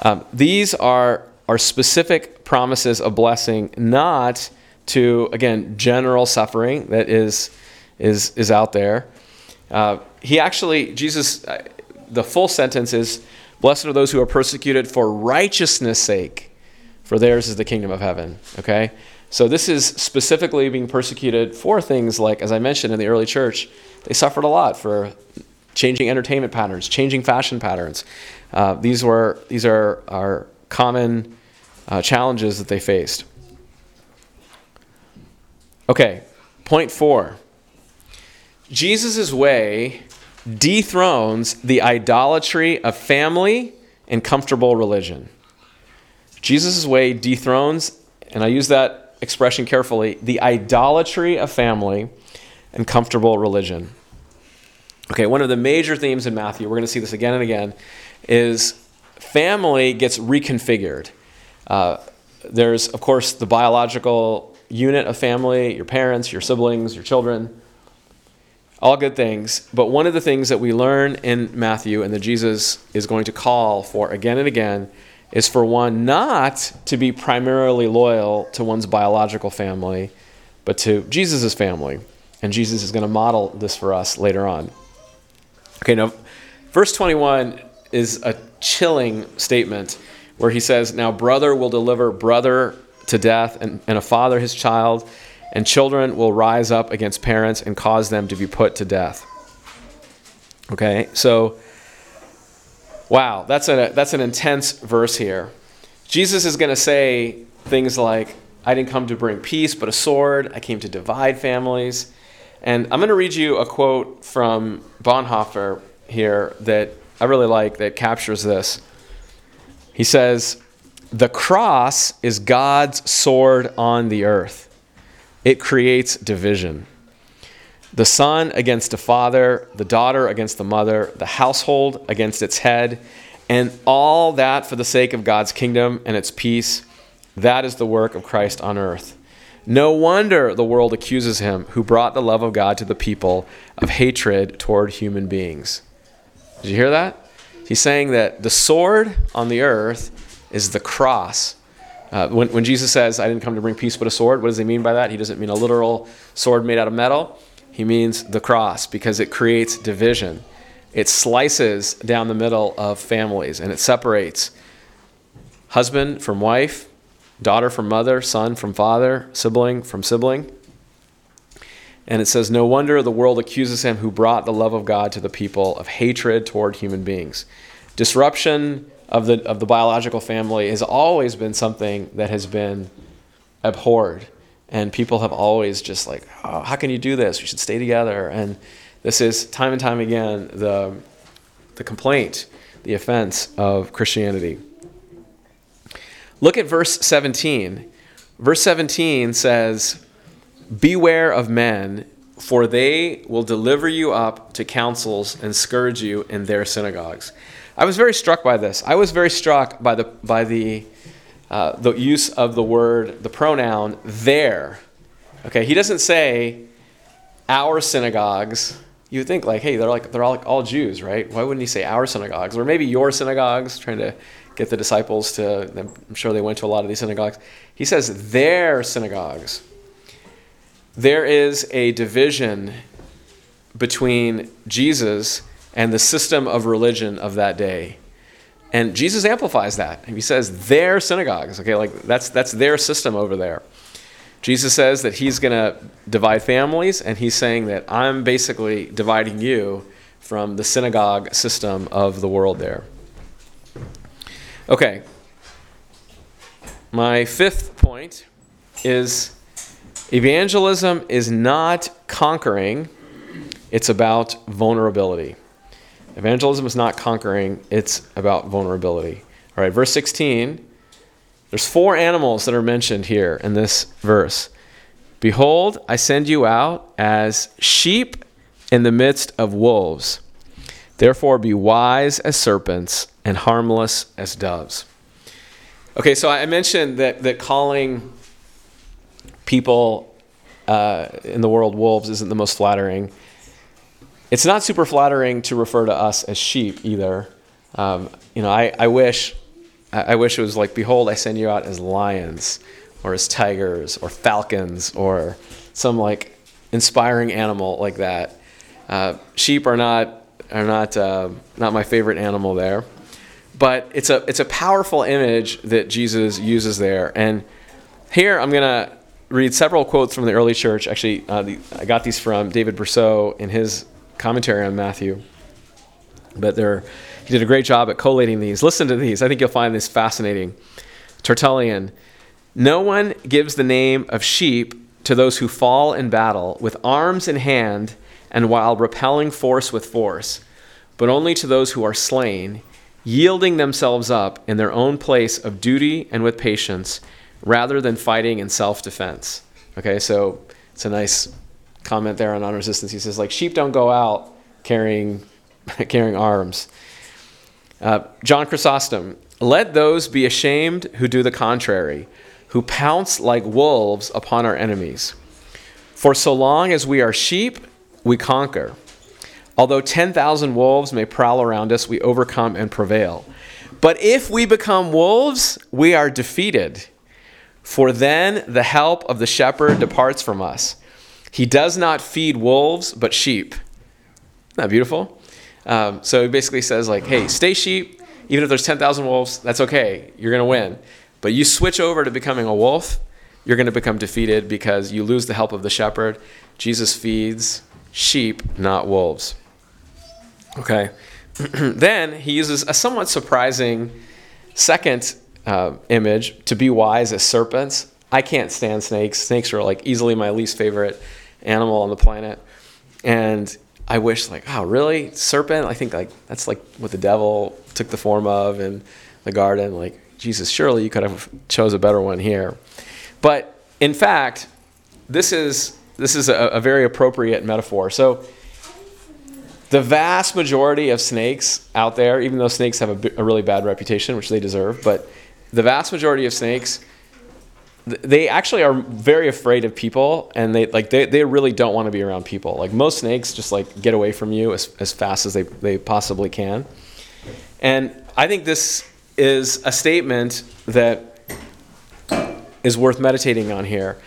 Um, these are are specific promises of blessing, not to again general suffering that is is is out there. Uh, he actually Jesus, uh, the full sentence is, "Blessed are those who are persecuted for righteousness' sake, for theirs is the kingdom of heaven." Okay, so this is specifically being persecuted for things like, as I mentioned in the early church they suffered a lot for changing entertainment patterns, changing fashion patterns. Uh, these were these are are common uh, challenges that they faced. Okay, point four. Jesus' way dethrones the idolatry of family and comfortable religion. Jesus' way dethrones, and I use that expression carefully, the idolatry of family and comfortable religion. Okay, one of the major themes in Matthew, we're going to see this again and again, is family gets reconfigured. Uh, there's, of course, the biological unit of family your parents, your siblings, your children, all good things. But one of the things that we learn in Matthew and that Jesus is going to call for again and again is for one not to be primarily loyal to one's biological family, but to Jesus' family. And Jesus is going to model this for us later on. Okay, now, verse 21 is a chilling statement where he says, Now brother will deliver brother to death, and, and a father his child, and children will rise up against parents and cause them to be put to death. Okay, so wow, that's, a, that's an intense verse here. Jesus is going to say things like, I didn't come to bring peace, but a sword. I came to divide families. And I'm going to read you a quote from Bonhoeffer here that I really like that captures this. He says, The cross is God's sword on the earth, it creates division. The son against a father, the daughter against the mother, the household against its head, and all that for the sake of God's kingdom and its peace. That is the work of Christ on earth. No wonder the world accuses him who brought the love of God to the people of hatred toward human beings. Did you hear that? He's saying that the sword on the earth is the cross. Uh, when, when Jesus says, I didn't come to bring peace but a sword, what does he mean by that? He doesn't mean a literal sword made out of metal. He means the cross because it creates division. It slices down the middle of families and it separates husband from wife, daughter from mother, son from father, sibling from sibling. And it says, No wonder the world accuses him who brought the love of God to the people of hatred toward human beings. Disruption of the, of the biological family has always been something that has been abhorred. And people have always just like, oh, how can you do this? We should stay together. And this is time and time again the, the complaint, the offense of Christianity. Look at verse 17. Verse 17 says, Beware of men, for they will deliver you up to councils and scourge you in their synagogues. I was very struck by this. I was very struck by the, by the, uh, the use of the word, the pronoun there. Okay, he doesn't say our synagogues. You would think like, hey, they're like they're all like all Jews, right? Why wouldn't he say our synagogues or maybe your synagogues? Trying to get the disciples to, I'm sure they went to a lot of these synagogues. He says their synagogues. There is a division between Jesus and the system of religion of that day. And Jesus amplifies that. He says their synagogues. Okay, like that's that's their system over there. Jesus says that he's going to divide families, and he's saying that I'm basically dividing you from the synagogue system of the world there. Okay. My fifth point is evangelism is not conquering, it's about vulnerability. Evangelism is not conquering, it's about vulnerability. All right, verse 16. There's four animals that are mentioned here in this verse. Behold, I send you out as sheep in the midst of wolves. Therefore, be wise as serpents and harmless as doves. Okay, so I mentioned that, that calling people uh, in the world wolves isn't the most flattering. It's not super flattering to refer to us as sheep either. Um, you know, I, I wish I wish it was like, behold, I send you out as lions or as tigers or falcons or some like inspiring animal like that. Uh, sheep are not are not uh, not my favorite animal there but it's a it's a powerful image that Jesus uses there. And here I'm gonna read several quotes from the early church. Actually, uh, the, I got these from David Brousseau in his commentary on Matthew. But they're, he did a great job at collating these. Listen to these. I think you'll find this fascinating. Tertullian. No one gives the name of sheep to those who fall in battle with arms in hand and while repelling force with force, but only to those who are slain yielding themselves up in their own place of duty and with patience rather than fighting in self defense. Okay, so it's a nice comment there on non resistance. He says, like, sheep don't go out carrying, carrying arms. Uh, John Chrysostom, let those be ashamed who do the contrary, who pounce like wolves upon our enemies. For so long as we are sheep, we conquer. Although 10,000 wolves may prowl around us, we overcome and prevail. But if we become wolves, we are defeated. For then the help of the shepherd departs from us. He does not feed wolves, but sheep. Isn't that beautiful? Um, so he basically says, like, hey, stay sheep. Even if there's 10,000 wolves, that's okay. You're going to win. But you switch over to becoming a wolf, you're going to become defeated because you lose the help of the shepherd. Jesus feeds sheep, not wolves. Okay. then he uses a somewhat surprising second uh, image to be wise as serpents. I can't stand snakes. Snakes are like easily my least favorite animal on the planet. And I wish like, oh, really? Serpent? I think like that's like what the devil took the form of in the garden. Like, Jesus, surely you could have chose a better one here. But in fact, this is this is a, a very appropriate metaphor. So the vast majority of snakes out there, even though snakes have a, a really bad reputation, which they deserve, but the vast majority of snakes they actually are very afraid of people and they like they, they really don't want to be around people. Like most snakes just like get away from you as, as fast as they, they possibly can. And i think this is a statement that is worth meditating on here.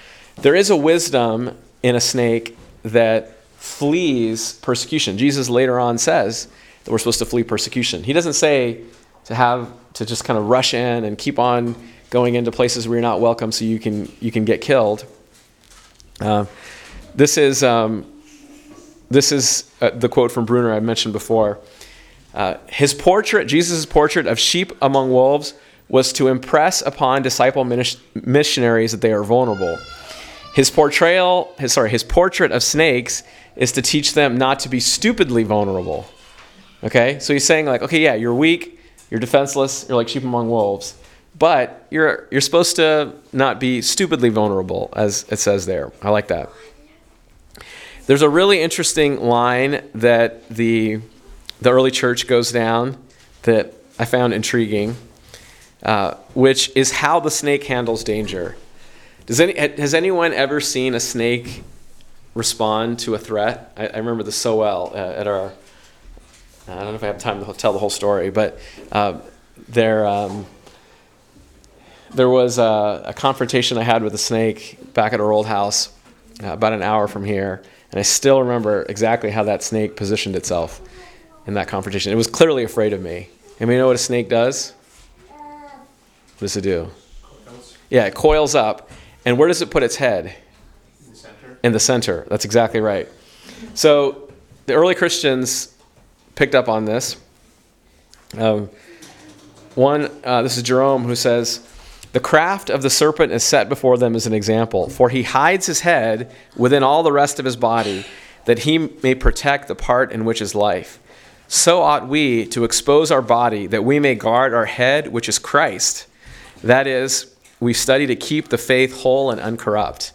There is a wisdom in a snake that flees persecution. Jesus later on says that we're supposed to flee persecution. He doesn't say to have to just kind of rush in and keep on going into places where you're not welcome so you can you can get killed. Uh, this is um, this is uh, the quote from Bruner I mentioned before. Uh, his portrait, Jesus' portrait of sheep among wolves, was to impress upon disciple missionaries that they are vulnerable. His portrayal, his sorry, his portrait of snakes is to teach them not to be stupidly vulnerable. Okay, so he's saying like, okay, yeah, you're weak, you're defenseless, you're like sheep among wolves. But you're, you're supposed to not be stupidly vulnerable, as it says there. I like that. There's a really interesting line that the, the early church goes down that I found intriguing, uh, which is how the snake handles danger. Does any, has anyone ever seen a snake respond to a threat? I, I remember this so well uh, at our. I don't know if I have time to tell the whole story, but uh, there, um, there was a, a, confrontation I had with a snake back at our old house, uh, about an hour from here, and I still remember exactly how that snake positioned itself in that confrontation. It was clearly afraid of me. And you know what a snake does? What does it do? Yeah, it coils up. And where does it put its head? In the center. In the center. That's exactly right. So the early Christians picked up on this. Um, one, uh, this is Jerome who says, the craft of the serpent is set before them as an example, for he hides his head within all the rest of his body, that he may protect the part in which is life. So ought we to expose our body, that we may guard our head, which is Christ. That is, we study to keep the faith whole and uncorrupt.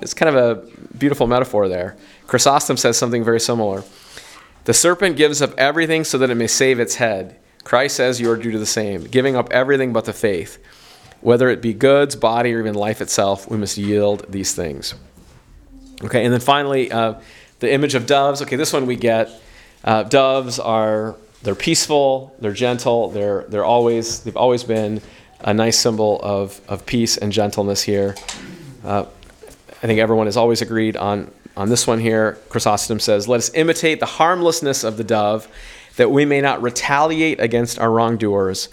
it's kind of a beautiful metaphor there. Chrysostom says something very similar. The serpent gives up everything so that it may save its head. Christ says you are due to the same, giving up everything but the faith. Whether it be goods, body, or even life itself, we must yield these things. Okay, and then finally, uh, the image of doves. Okay, this one we get. Uh, doves are they're peaceful, they're gentle, they're they're always they've always been a nice symbol of of peace and gentleness here. Uh, I think everyone has always agreed on on this one here. Chrysostom says, "Let us imitate the harmlessness of the dove, that we may not retaliate against our wrongdoers."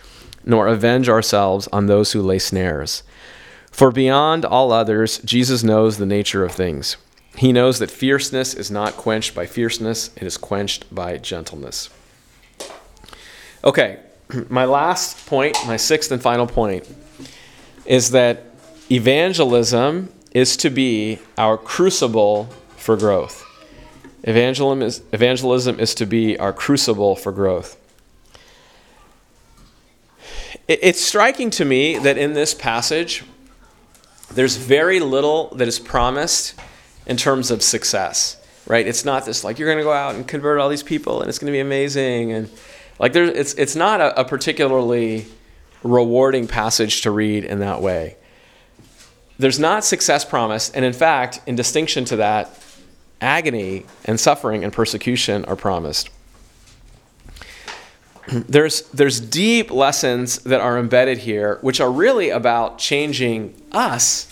Nor avenge ourselves on those who lay snares. For beyond all others, Jesus knows the nature of things. He knows that fierceness is not quenched by fierceness, it is quenched by gentleness. Okay, my last point, my sixth and final point, is that evangelism is to be our crucible for growth. Evangelism is, evangelism is to be our crucible for growth it's striking to me that in this passage, there's very little that is promised in terms of success, right? It's not this like you're going to go out and convert all these people and it's going to be amazing and like there's it's it's not a, a particularly rewarding passage to read in that way. There's not success promised, and in fact, in distinction to that, agony and suffering and persecution are promised. there's there's deep lessons that are embedded here which are really about changing us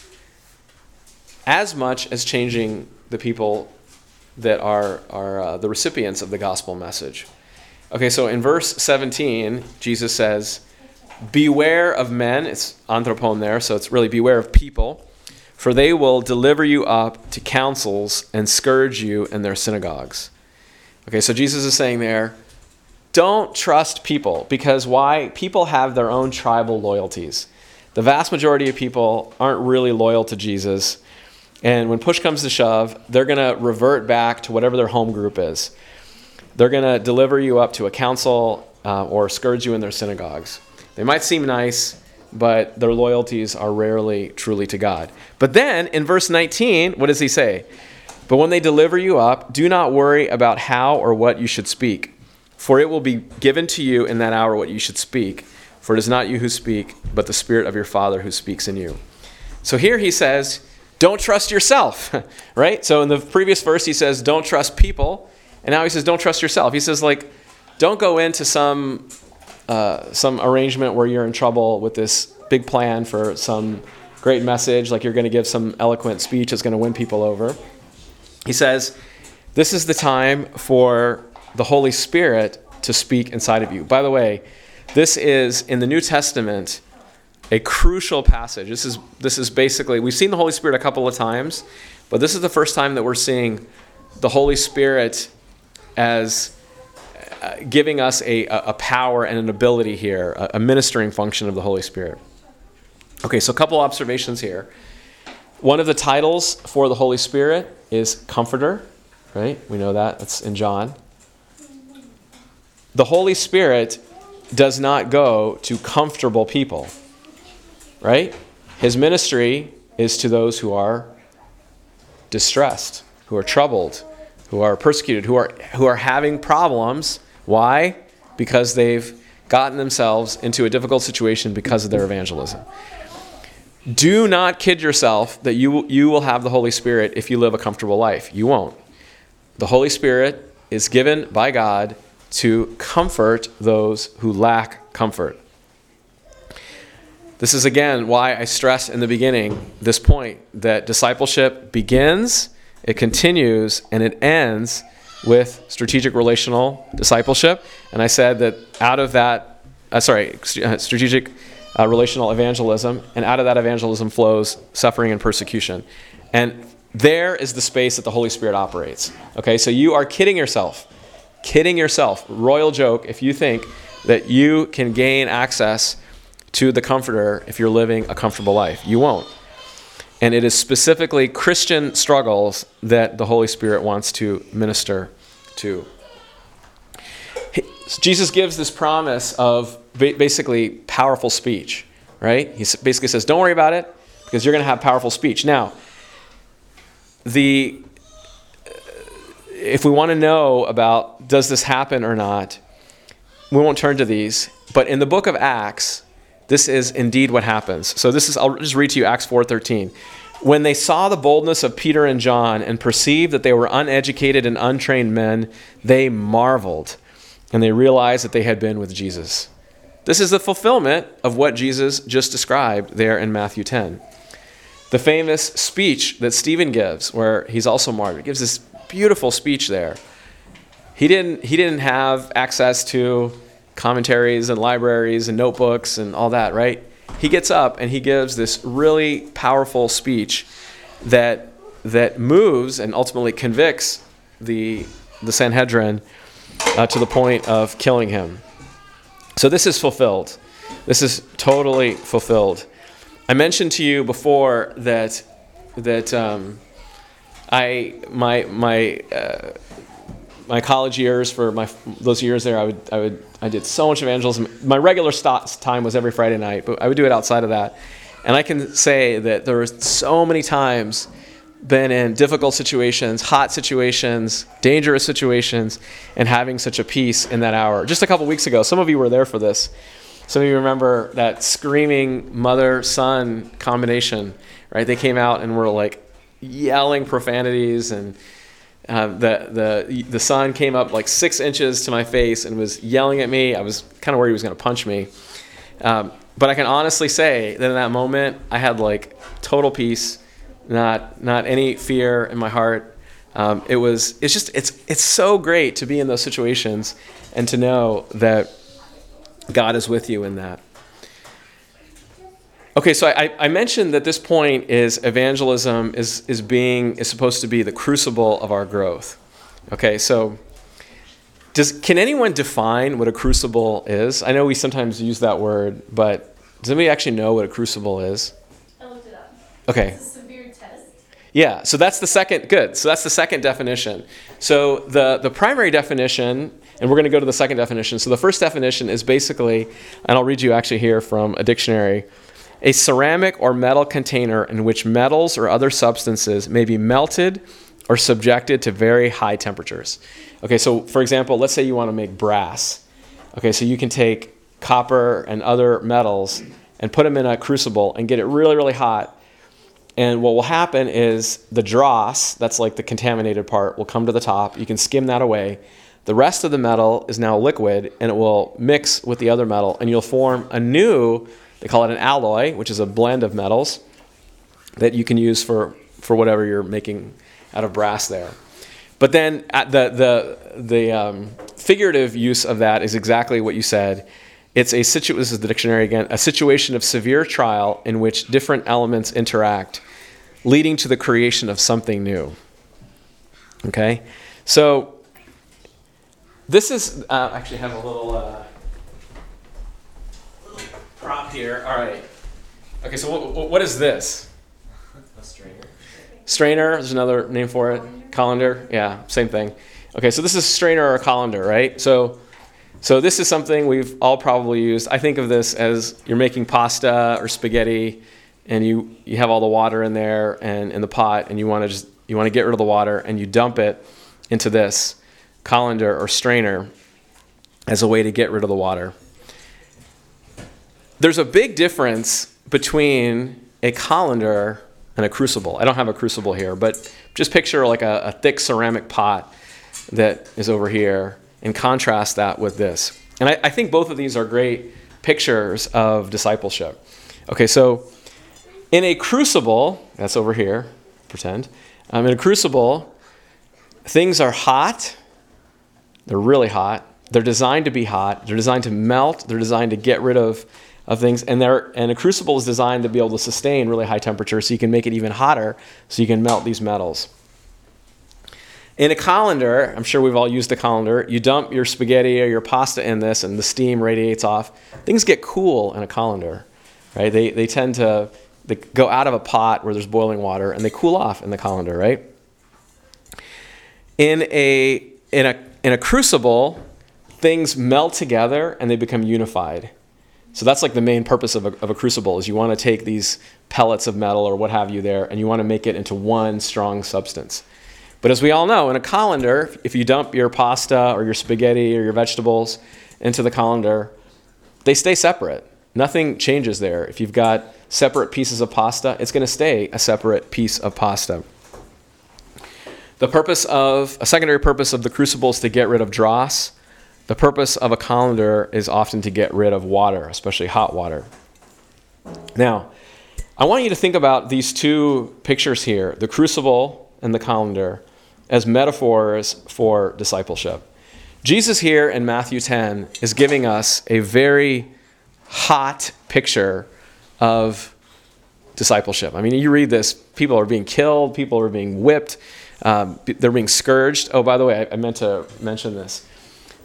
as much as changing the people that are are uh, the recipients of the gospel message. Okay so in verse 17 jesus says beware of men it's anthropon there so it's really beware of people for they will deliver you up to councils and scourge you in their synagogues. Okay so jesus is saying there don't trust people because why? People have their own tribal loyalties. The vast majority of people aren't really loyal to Jesus. And when push comes to shove, they're going to revert back to whatever their home group is. They're going to deliver you up to a council uh, or scourge you in their synagogues. They might seem nice, but their loyalties are rarely truly to God. But then in verse 19, what does he say? But when they deliver you up, do not worry about how or what you should speak, for it will be given to you in that hour what you should speak. For it is not you who speak, but the Spirit of your Father who speaks in you. So here he says, don't trust yourself, right? So in the previous verse, he says, don't trust people. And now he says, don't trust yourself. He says, like, don't go into some, uh, some arrangement where you're in trouble with this big plan for some great message, like you're going to give some eloquent speech that's going to win people over. He says, this is the time for the Holy Spirit to speak inside of you. By the way, this is in the New Testament a crucial passage. This is this is basically we've seen the Holy Spirit a couple of times, but this is the first time that we're seeing the Holy Spirit as uh, giving us a, a power and an ability here, a, a ministering function of the Holy Spirit. Okay, so a couple observations here. One of the titles for the Holy Spirit is Comforter, right? We know that. That's in John. The Holy Spirit does not go to comfortable people, right? His ministry is to those who are distressed, who are troubled, who are persecuted, who are, who are having problems. Why? Because they've gotten themselves into a difficult situation because of their evangelism. Do not kid yourself that you, you will have the Holy Spirit if you live a comfortable life. You won't. The Holy Spirit is given by God to comfort those who lack comfort. This is again why I stressed in the beginning this point that discipleship begins, it continues, and it ends with strategic relational discipleship. And I said that out of that, uh, sorry, strategic uh, relational evangelism, and out of that evangelism flows suffering and persecution. And there is the space that the Holy Spirit operates. Okay, so you are kidding yourself. Kidding yourself. Royal joke if you think that you can gain access to the Comforter if you're living a comfortable life. You won't. And it is specifically Christian struggles that the Holy Spirit wants to minister to. Jesus gives this promise of basically powerful speech, right? He basically says, Don't worry about it because you're going to have powerful speech. Now, the if we want to know about does this happen or not, we won't turn to these. But in the book of Acts, this is indeed what happens. So this is I'll just read to you Acts 4:13. When they saw the boldness of Peter and John and perceived that they were uneducated and untrained men, they marveled and they realized that they had been with Jesus. This is the fulfillment of what Jesus just described there in Matthew 10. The famous speech that Stephen gives, where he's also martyred, gives this beautiful speech there. He didn't, he didn't have access to commentaries and libraries and notebooks and all that, right? He gets up and he gives this really powerful speech that, that moves and ultimately convicts the, the Sanhedrin uh, to the point of killing him. So this is fulfilled. This is totally fulfilled. I mentioned to you before that that um, I my my uh, my college years for my those years there I would I would I did so much evangelism. My regular time was every Friday night, but I would do it outside of that. And I can say that there were so many times been in difficult situations, hot situations, dangerous situations, and having such a peace in that hour. Just a couple weeks ago, some of you were there for this. Some of you remember that screaming mother son combination, right? They came out and were like yelling profanities, and uh, the, the, the son came up like six inches to my face and was yelling at me. I was kind of worried he was going to punch me. Um, but I can honestly say that in that moment, I had like total peace not not any fear in my heart. Um, it was it's just it's it's so great to be in those situations and to know that God is with you in that. Okay, so I, I mentioned that this point is evangelism is is being is supposed to be the crucible of our growth. Okay, so does can anyone define what a crucible is? I know we sometimes use that word, but does anybody actually know what a crucible is? I looked it up. Okay. It's a severe test. Yeah, so that's the second, good. So that's the second definition. So the, the primary definition, and we're going to go to the second definition. So the first definition is basically, and I'll read you actually here from a dictionary a ceramic or metal container in which metals or other substances may be melted or subjected to very high temperatures. Okay, so for example, let's say you want to make brass. Okay, so you can take copper and other metals and put them in a crucible and get it really, really hot and what will happen is the dross, that's like the contaminated part, will come to the top. You can skim that away. The rest of the metal is now liquid and it will mix with the other metal and you'll form a new, they call it an alloy, which is a blend of metals that you can use for, for whatever you're making out of brass there. But then the, the, the um, figurative use of that is exactly what you said. It's a situ- this is the dictionary again, a situation of severe trial in which different elements interact, leading to the creation of something new. Okay? So, this is, uh, actually have a little, uh, little prop here. All right. Okay, so what, what is this? A strainer. Strainer, there's another name for it. Colander, yeah, same thing. Okay, so this is strainer or colander, right? So, so this is something we've all probably used. I think of this as you're making pasta or spaghetti, and you, you have all the water in there and in the pot, and you want to just you want to get rid of the water, and you dump it into this colander or strainer as a way to get rid of the water. There's a big difference between a colander and a crucible. I don't have a crucible here, but just picture like a, a thick ceramic pot that is over here and contrast that with this. And I, I think both of these are great pictures of discipleship. Okay, so in a crucible, that's over here, pretend. Um, in a crucible, things are hot. They're really hot. They're designed to be hot. They're designed to melt. They're designed to get rid of, of things. And, they're, and a crucible is designed to be able to sustain really high temperature so you can make it even hotter so you can melt these metals. In a colander, I'm sure we've all used a colander, you dump your spaghetti or your pasta in this and the steam radiates off. Things get cool in a colander, right? They, they tend to they go out of a pot where there's boiling water and they cool off in the colander, right? In a, in a, in a crucible, things melt together and they become unified. So that's like the main purpose of a, of a crucible is you want to take these pellets of metal or what have you there and you want to make it into one strong substance. But as we all know, in a colander, if you dump your pasta or your spaghetti or your vegetables into the colander, they stay separate. Nothing changes there. If you've got separate pieces of pasta, it's going to stay a separate piece of pasta. The purpose of a secondary purpose of the crucible is to get rid of dross. The purpose of a colander is often to get rid of water, especially hot water. Now, I want you to think about these two pictures here the crucible and the colander as metaphors for discipleship. Jesus here in Matthew 10 is giving us a very hot picture of discipleship. I mean, you read this, people are being killed, people are being whipped, um, they're being scourged. Oh, by the way, I, I meant to mention this.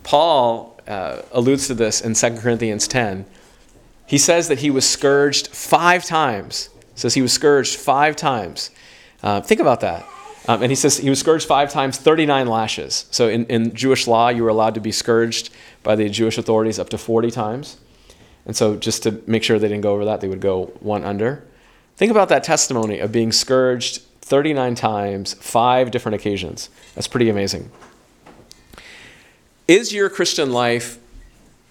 Paul uh, alludes to this in 2 Corinthians 10. He says that he was scourged five times. Says he was scourged five times. Uh, think about that. Um, and he says he was scourged five times, 39 lashes. So in, in Jewish law, you were allowed to be scourged by the Jewish authorities up to 40 times. And so just to make sure they didn't go over that, they would go one under. Think about that testimony of being scourged 39 times, five different occasions. That's pretty amazing. Is your Christian life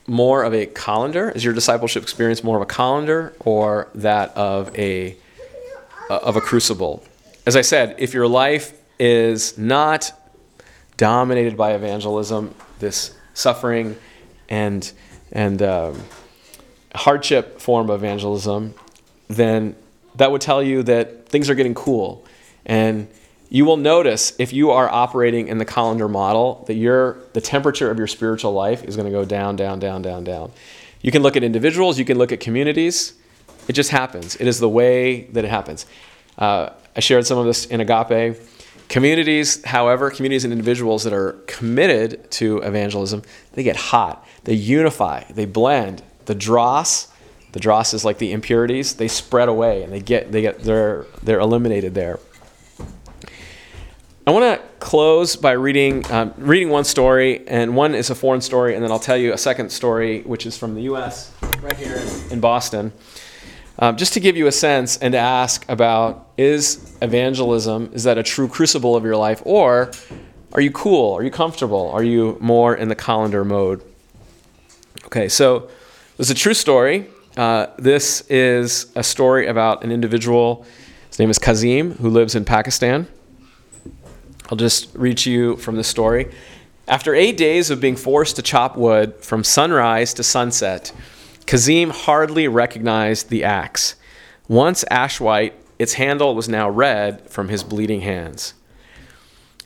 more of a colander? Is your discipleship experience more of a colander or that of a of a crucible? as I said, if your life is not dominated by evangelism, this suffering and and um, hardship form of evangelism, then that would tell you that things are getting cool, and you will notice if you are operating in the colander model that your the temperature of your spiritual life is going to go down, down, down, down, down. You can look at individuals, you can look at communities. It just happens. It is the way that it happens. Uh, I shared some of this in Agape. Communities, however, communities and individuals that are committed to evangelism, they get hot. They unify. They blend. The dross, the dross is like the impurities, they spread away and they get they get they're they're eliminated there. I want to close by reading um, reading one story, and one is a foreign story, and then I'll tell you a second story, which is from the U.S. right here in Boston, um, just to give you a sense and to ask about is evangelism is that a true crucible of your life, or are you cool? Are you comfortable? Are you more in the colander mode? Okay, so there's a true story. Uh, this is a story about an individual. His name is Kazim, who lives in Pakistan. I'll just read you from the story. After eight days of being forced to chop wood from sunrise to sunset, Kazim hardly recognized the axe. Once ash white, its handle was now red from his bleeding hands.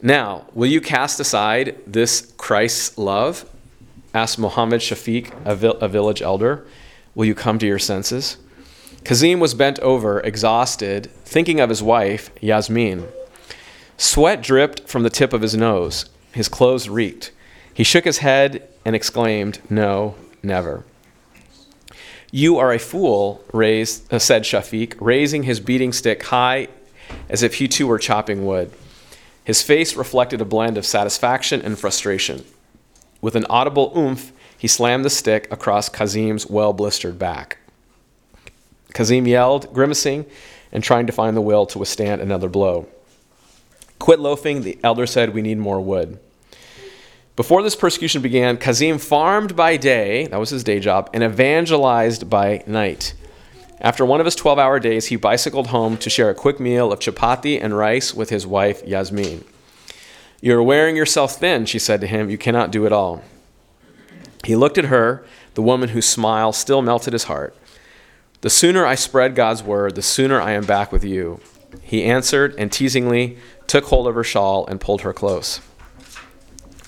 Now, will you cast aside this Christ's love? asked Mohammed Shafiq, a, vil- a village elder. Will you come to your senses? Kazim was bent over, exhausted, thinking of his wife, Yasmin. Sweat dripped from the tip of his nose. His clothes reeked. He shook his head and exclaimed, No, never. You are a fool, raised, uh, said Shafiq, raising his beating stick high as if he too were chopping wood. His face reflected a blend of satisfaction and frustration. With an audible oomph, he slammed the stick across Kazim's well blistered back. Kazim yelled, grimacing, and trying to find the will to withstand another blow. Quit loafing, the elder said, we need more wood. Before this persecution began, Kazim farmed by day, that was his day job, and evangelized by night. After one of his 12 hour days, he bicycled home to share a quick meal of chapati and rice with his wife, Yasmin. You're wearing yourself thin, she said to him. You cannot do it all. He looked at her, the woman whose smile still melted his heart. The sooner I spread God's word, the sooner I am back with you. He answered and teasingly took hold of her shawl and pulled her close.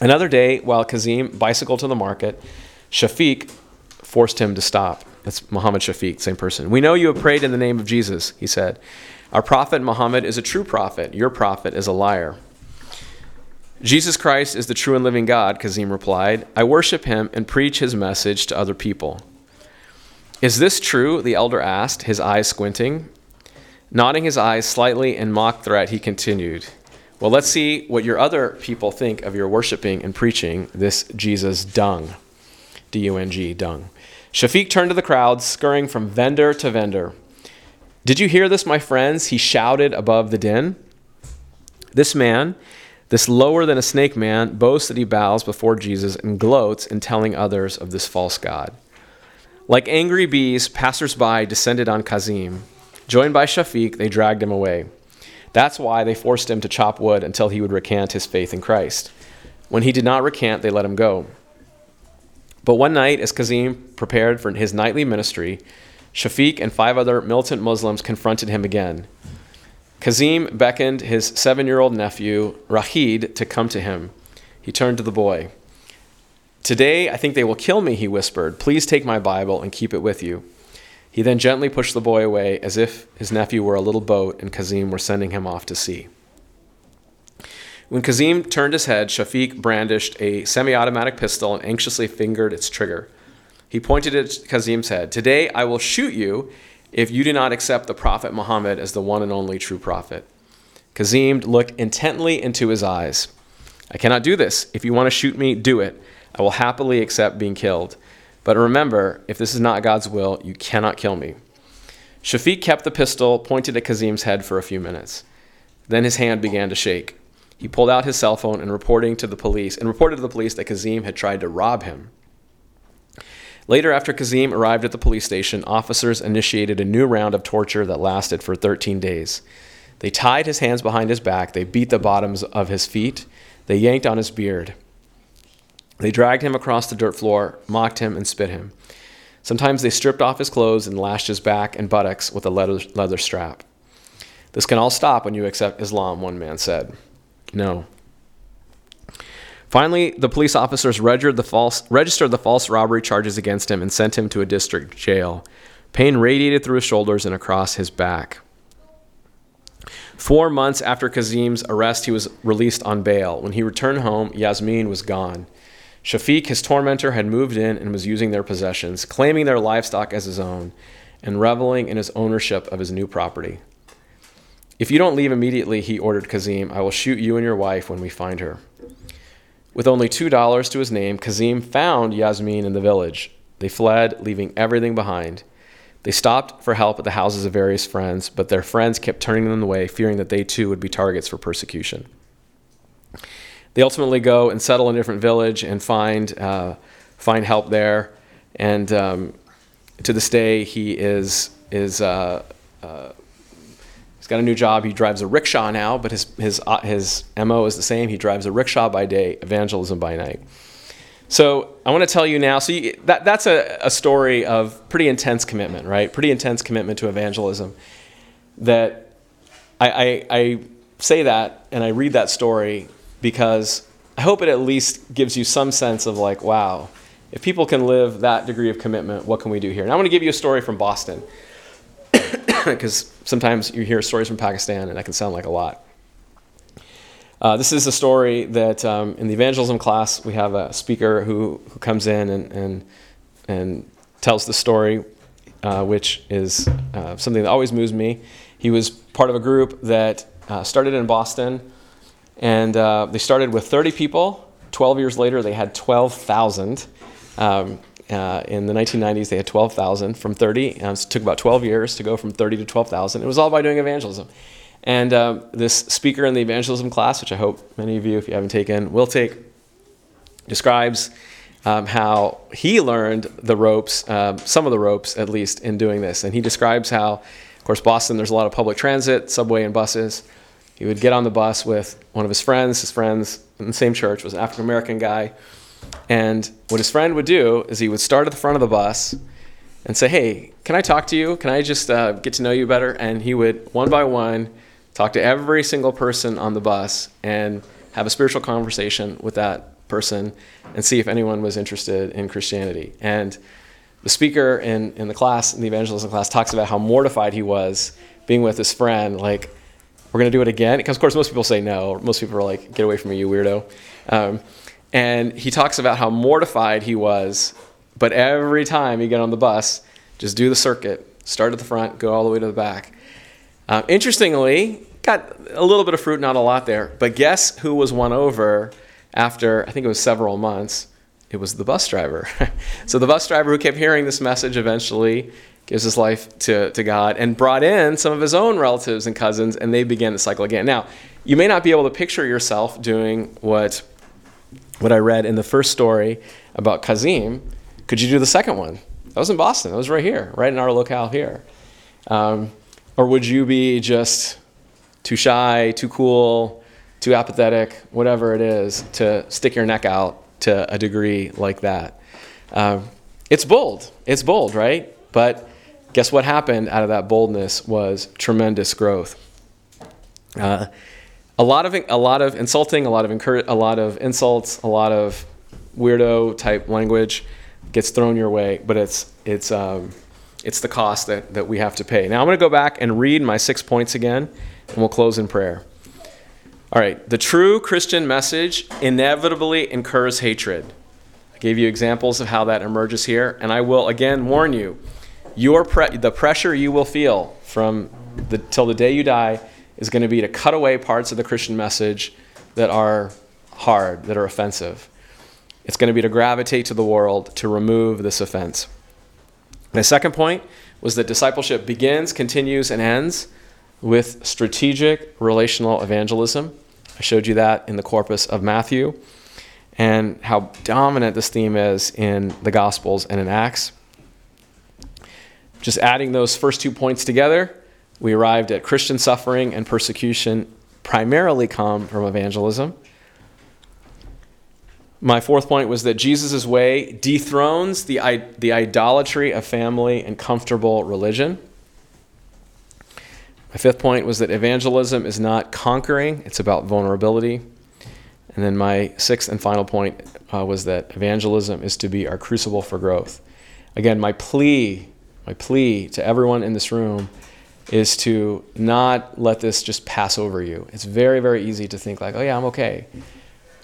Another day, while Kazim bicycled to the market, Shafiq forced him to stop. That's Muhammad Shafiq, same person. We know you have prayed in the name of Jesus, he said. Our prophet Muhammad is a true prophet. Your prophet is a liar. Jesus Christ is the true and living God, Kazim replied. I worship him and preach his message to other people. Is this true? The elder asked, his eyes squinting. Nodding his eyes slightly in mock threat, he continued, Well, let's see what your other people think of your worshiping and preaching this Jesus dung. D U N G, dung. Shafiq turned to the crowd, scurrying from vendor to vendor. Did you hear this, my friends? He shouted above the din. This man, this lower than a snake man boasts that he bows before Jesus and gloats in telling others of this false God. Like angry bees, passersby descended on Kazim. Joined by Shafiq, they dragged him away. That's why they forced him to chop wood until he would recant his faith in Christ. When he did not recant, they let him go. But one night, as Kazim prepared for his nightly ministry, Shafiq and five other militant Muslims confronted him again. Kazim beckoned his seven year old nephew, Rahid, to come to him. He turned to the boy. Today, I think they will kill me, he whispered. Please take my Bible and keep it with you. He then gently pushed the boy away as if his nephew were a little boat and Kazim were sending him off to sea. When Kazim turned his head, Shafiq brandished a semi automatic pistol and anxiously fingered its trigger. He pointed at Kazim's head. Today I will shoot you if you do not accept the Prophet Muhammad as the one and only true prophet. Kazim looked intently into his eyes. I cannot do this. If you want to shoot me, do it. I will happily accept being killed. But remember, if this is not God's will, you cannot kill me. Shafiq kept the pistol pointed at Kazim's head for a few minutes. Then his hand began to shake. He pulled out his cell phone and reporting to the police and reported to the police that Kazim had tried to rob him. Later, after Kazim arrived at the police station, officers initiated a new round of torture that lasted for 13 days. They tied his hands behind his back, they beat the bottoms of his feet, they yanked on his beard. They dragged him across the dirt floor, mocked him, and spit him. Sometimes they stripped off his clothes and lashed his back and buttocks with a leather, leather strap. This can all stop when you accept Islam, one man said. No. Finally, the police officers registered the, false, registered the false robbery charges against him and sent him to a district jail. Pain radiated through his shoulders and across his back. Four months after Kazim's arrest, he was released on bail. When he returned home, Yasmin was gone. Shafiq, his tormentor, had moved in and was using their possessions, claiming their livestock as his own, and reveling in his ownership of his new property. If you don't leave immediately, he ordered Kazim, I will shoot you and your wife when we find her. With only $2 to his name, Kazim found Yasmin in the village. They fled, leaving everything behind. They stopped for help at the houses of various friends, but their friends kept turning them away, fearing that they too would be targets for persecution. They ultimately go and settle in a different village and find, uh, find help there. And um, to this day, he is, is uh, uh, he's got a new job. He drives a rickshaw now, but his, his, uh, his MO is the same. He drives a rickshaw by day, evangelism by night. So I want to tell you now. So you, that that's a, a story of pretty intense commitment, right? Pretty intense commitment to evangelism. That I, I, I say that and I read that story because I hope it at least gives you some sense of like, wow, if people can live that degree of commitment, what can we do here? And I want to give you a story from Boston because sometimes you hear stories from Pakistan and that can sound like a lot. Uh, this is a story that um, in the evangelism class we have a speaker who, who comes in and, and, and tells the story, uh, which is uh, something that always moves me. He was part of a group that uh, started in Boston, and uh, they started with 30 people. 12 years later, they had 12,000. Um, uh, in the 1990s, they had 12,000 from 30. it took about 12 years to go from 30 to 12,000. It was all by doing evangelism. And um, this speaker in the evangelism class, which I hope many of you, if you haven't taken, will take, describes um, how he learned the ropes, um, some of the ropes at least, in doing this. And he describes how, of course, Boston, there's a lot of public transit, subway, and buses. He would get on the bus with one of his friends. His friends in the same church was an African American guy. And what his friend would do is he would start at the front of the bus and say, Hey, can I talk to you? Can I just uh, get to know you better? And he would, one by one, talk to every single person on the bus and have a spiritual conversation with that person and see if anyone was interested in Christianity. And the speaker in, in the class, in the evangelism class, talks about how mortified he was being with his friend. Like, we're going to do it again? Because, of course, most people say no. Most people are like, get away from me, you weirdo. Um, and he talks about how mortified he was, but every time he get on the bus, just do the circuit, start at the front, go all the way to the back. Uh, interestingly, got a little bit of fruit, not a lot there. But guess who was won over after, I think it was several months? It was the bus driver. so the bus driver who kept hearing this message eventually gives his life to, to God and brought in some of his own relatives and cousins, and they began the cycle again. Now, you may not be able to picture yourself doing what, what I read in the first story about Kazim. Could you do the second one? That was in Boston. That was right here, right in our locale here. Um, or would you be just too shy, too cool, too apathetic, whatever it is, to stick your neck out to a degree like that? Um, it's bold. It's bold, right? But guess what happened out of that boldness was tremendous growth. Uh, a lot of a lot of insulting, a lot of incur- a lot of insults, a lot of weirdo type language gets thrown your way, but it's it's um, it's the cost that, that we have to pay. Now I'm going to go back and read my six points again, and we'll close in prayer. All right, the true Christian message inevitably incurs hatred. I gave you examples of how that emerges here, and I will again warn you your pre- the pressure you will feel from the, till the day you die is going to be to cut away parts of the Christian message that are hard, that are offensive. It's going to be to gravitate to the world to remove this offense. My second point was that discipleship begins, continues, and ends with strategic relational evangelism. I showed you that in the corpus of Matthew and how dominant this theme is in the Gospels and in Acts. Just adding those first two points together, we arrived at Christian suffering and persecution primarily come from evangelism. My fourth point was that Jesus' way dethrones the, the idolatry of family and comfortable religion. My fifth point was that evangelism is not conquering, it's about vulnerability. And then my sixth and final point uh, was that evangelism is to be our crucible for growth. Again, my plea, my plea to everyone in this room is to not let this just pass over you. It's very, very easy to think like, oh yeah, I'm okay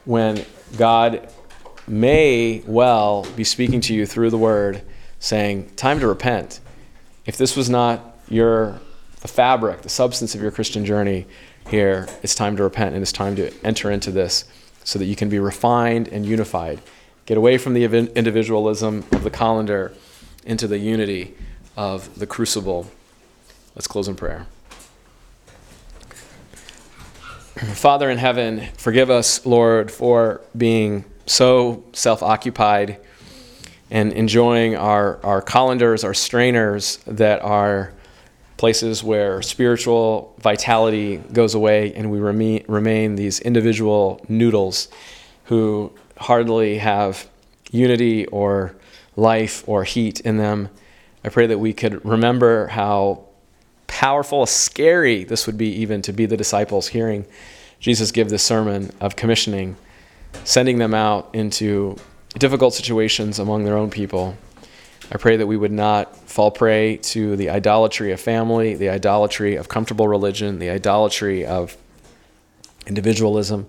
when God may well be speaking to you through the word saying, Time to repent. If this was not your the fabric, the substance of your Christian journey here, it's time to repent and it's time to enter into this so that you can be refined and unified. Get away from the individualism of the colander into the unity of the crucible. Let's close in prayer. Father in heaven, forgive us, Lord, for being so self occupied and enjoying our, our colanders, our strainers that are places where spiritual vitality goes away and we remain, remain these individual noodles who hardly have unity or life or heat in them. I pray that we could remember how powerful, scary this would be even to be the disciples hearing Jesus give this sermon of commissioning, sending them out into difficult situations among their own people. I pray that we would not fall prey to the idolatry of family, the idolatry of comfortable religion, the idolatry of individualism,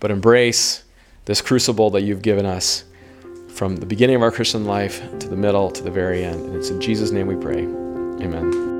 but embrace this crucible that you've given us from the beginning of our Christian life to the middle to the very end. And it's in Jesus' name we pray. Amen.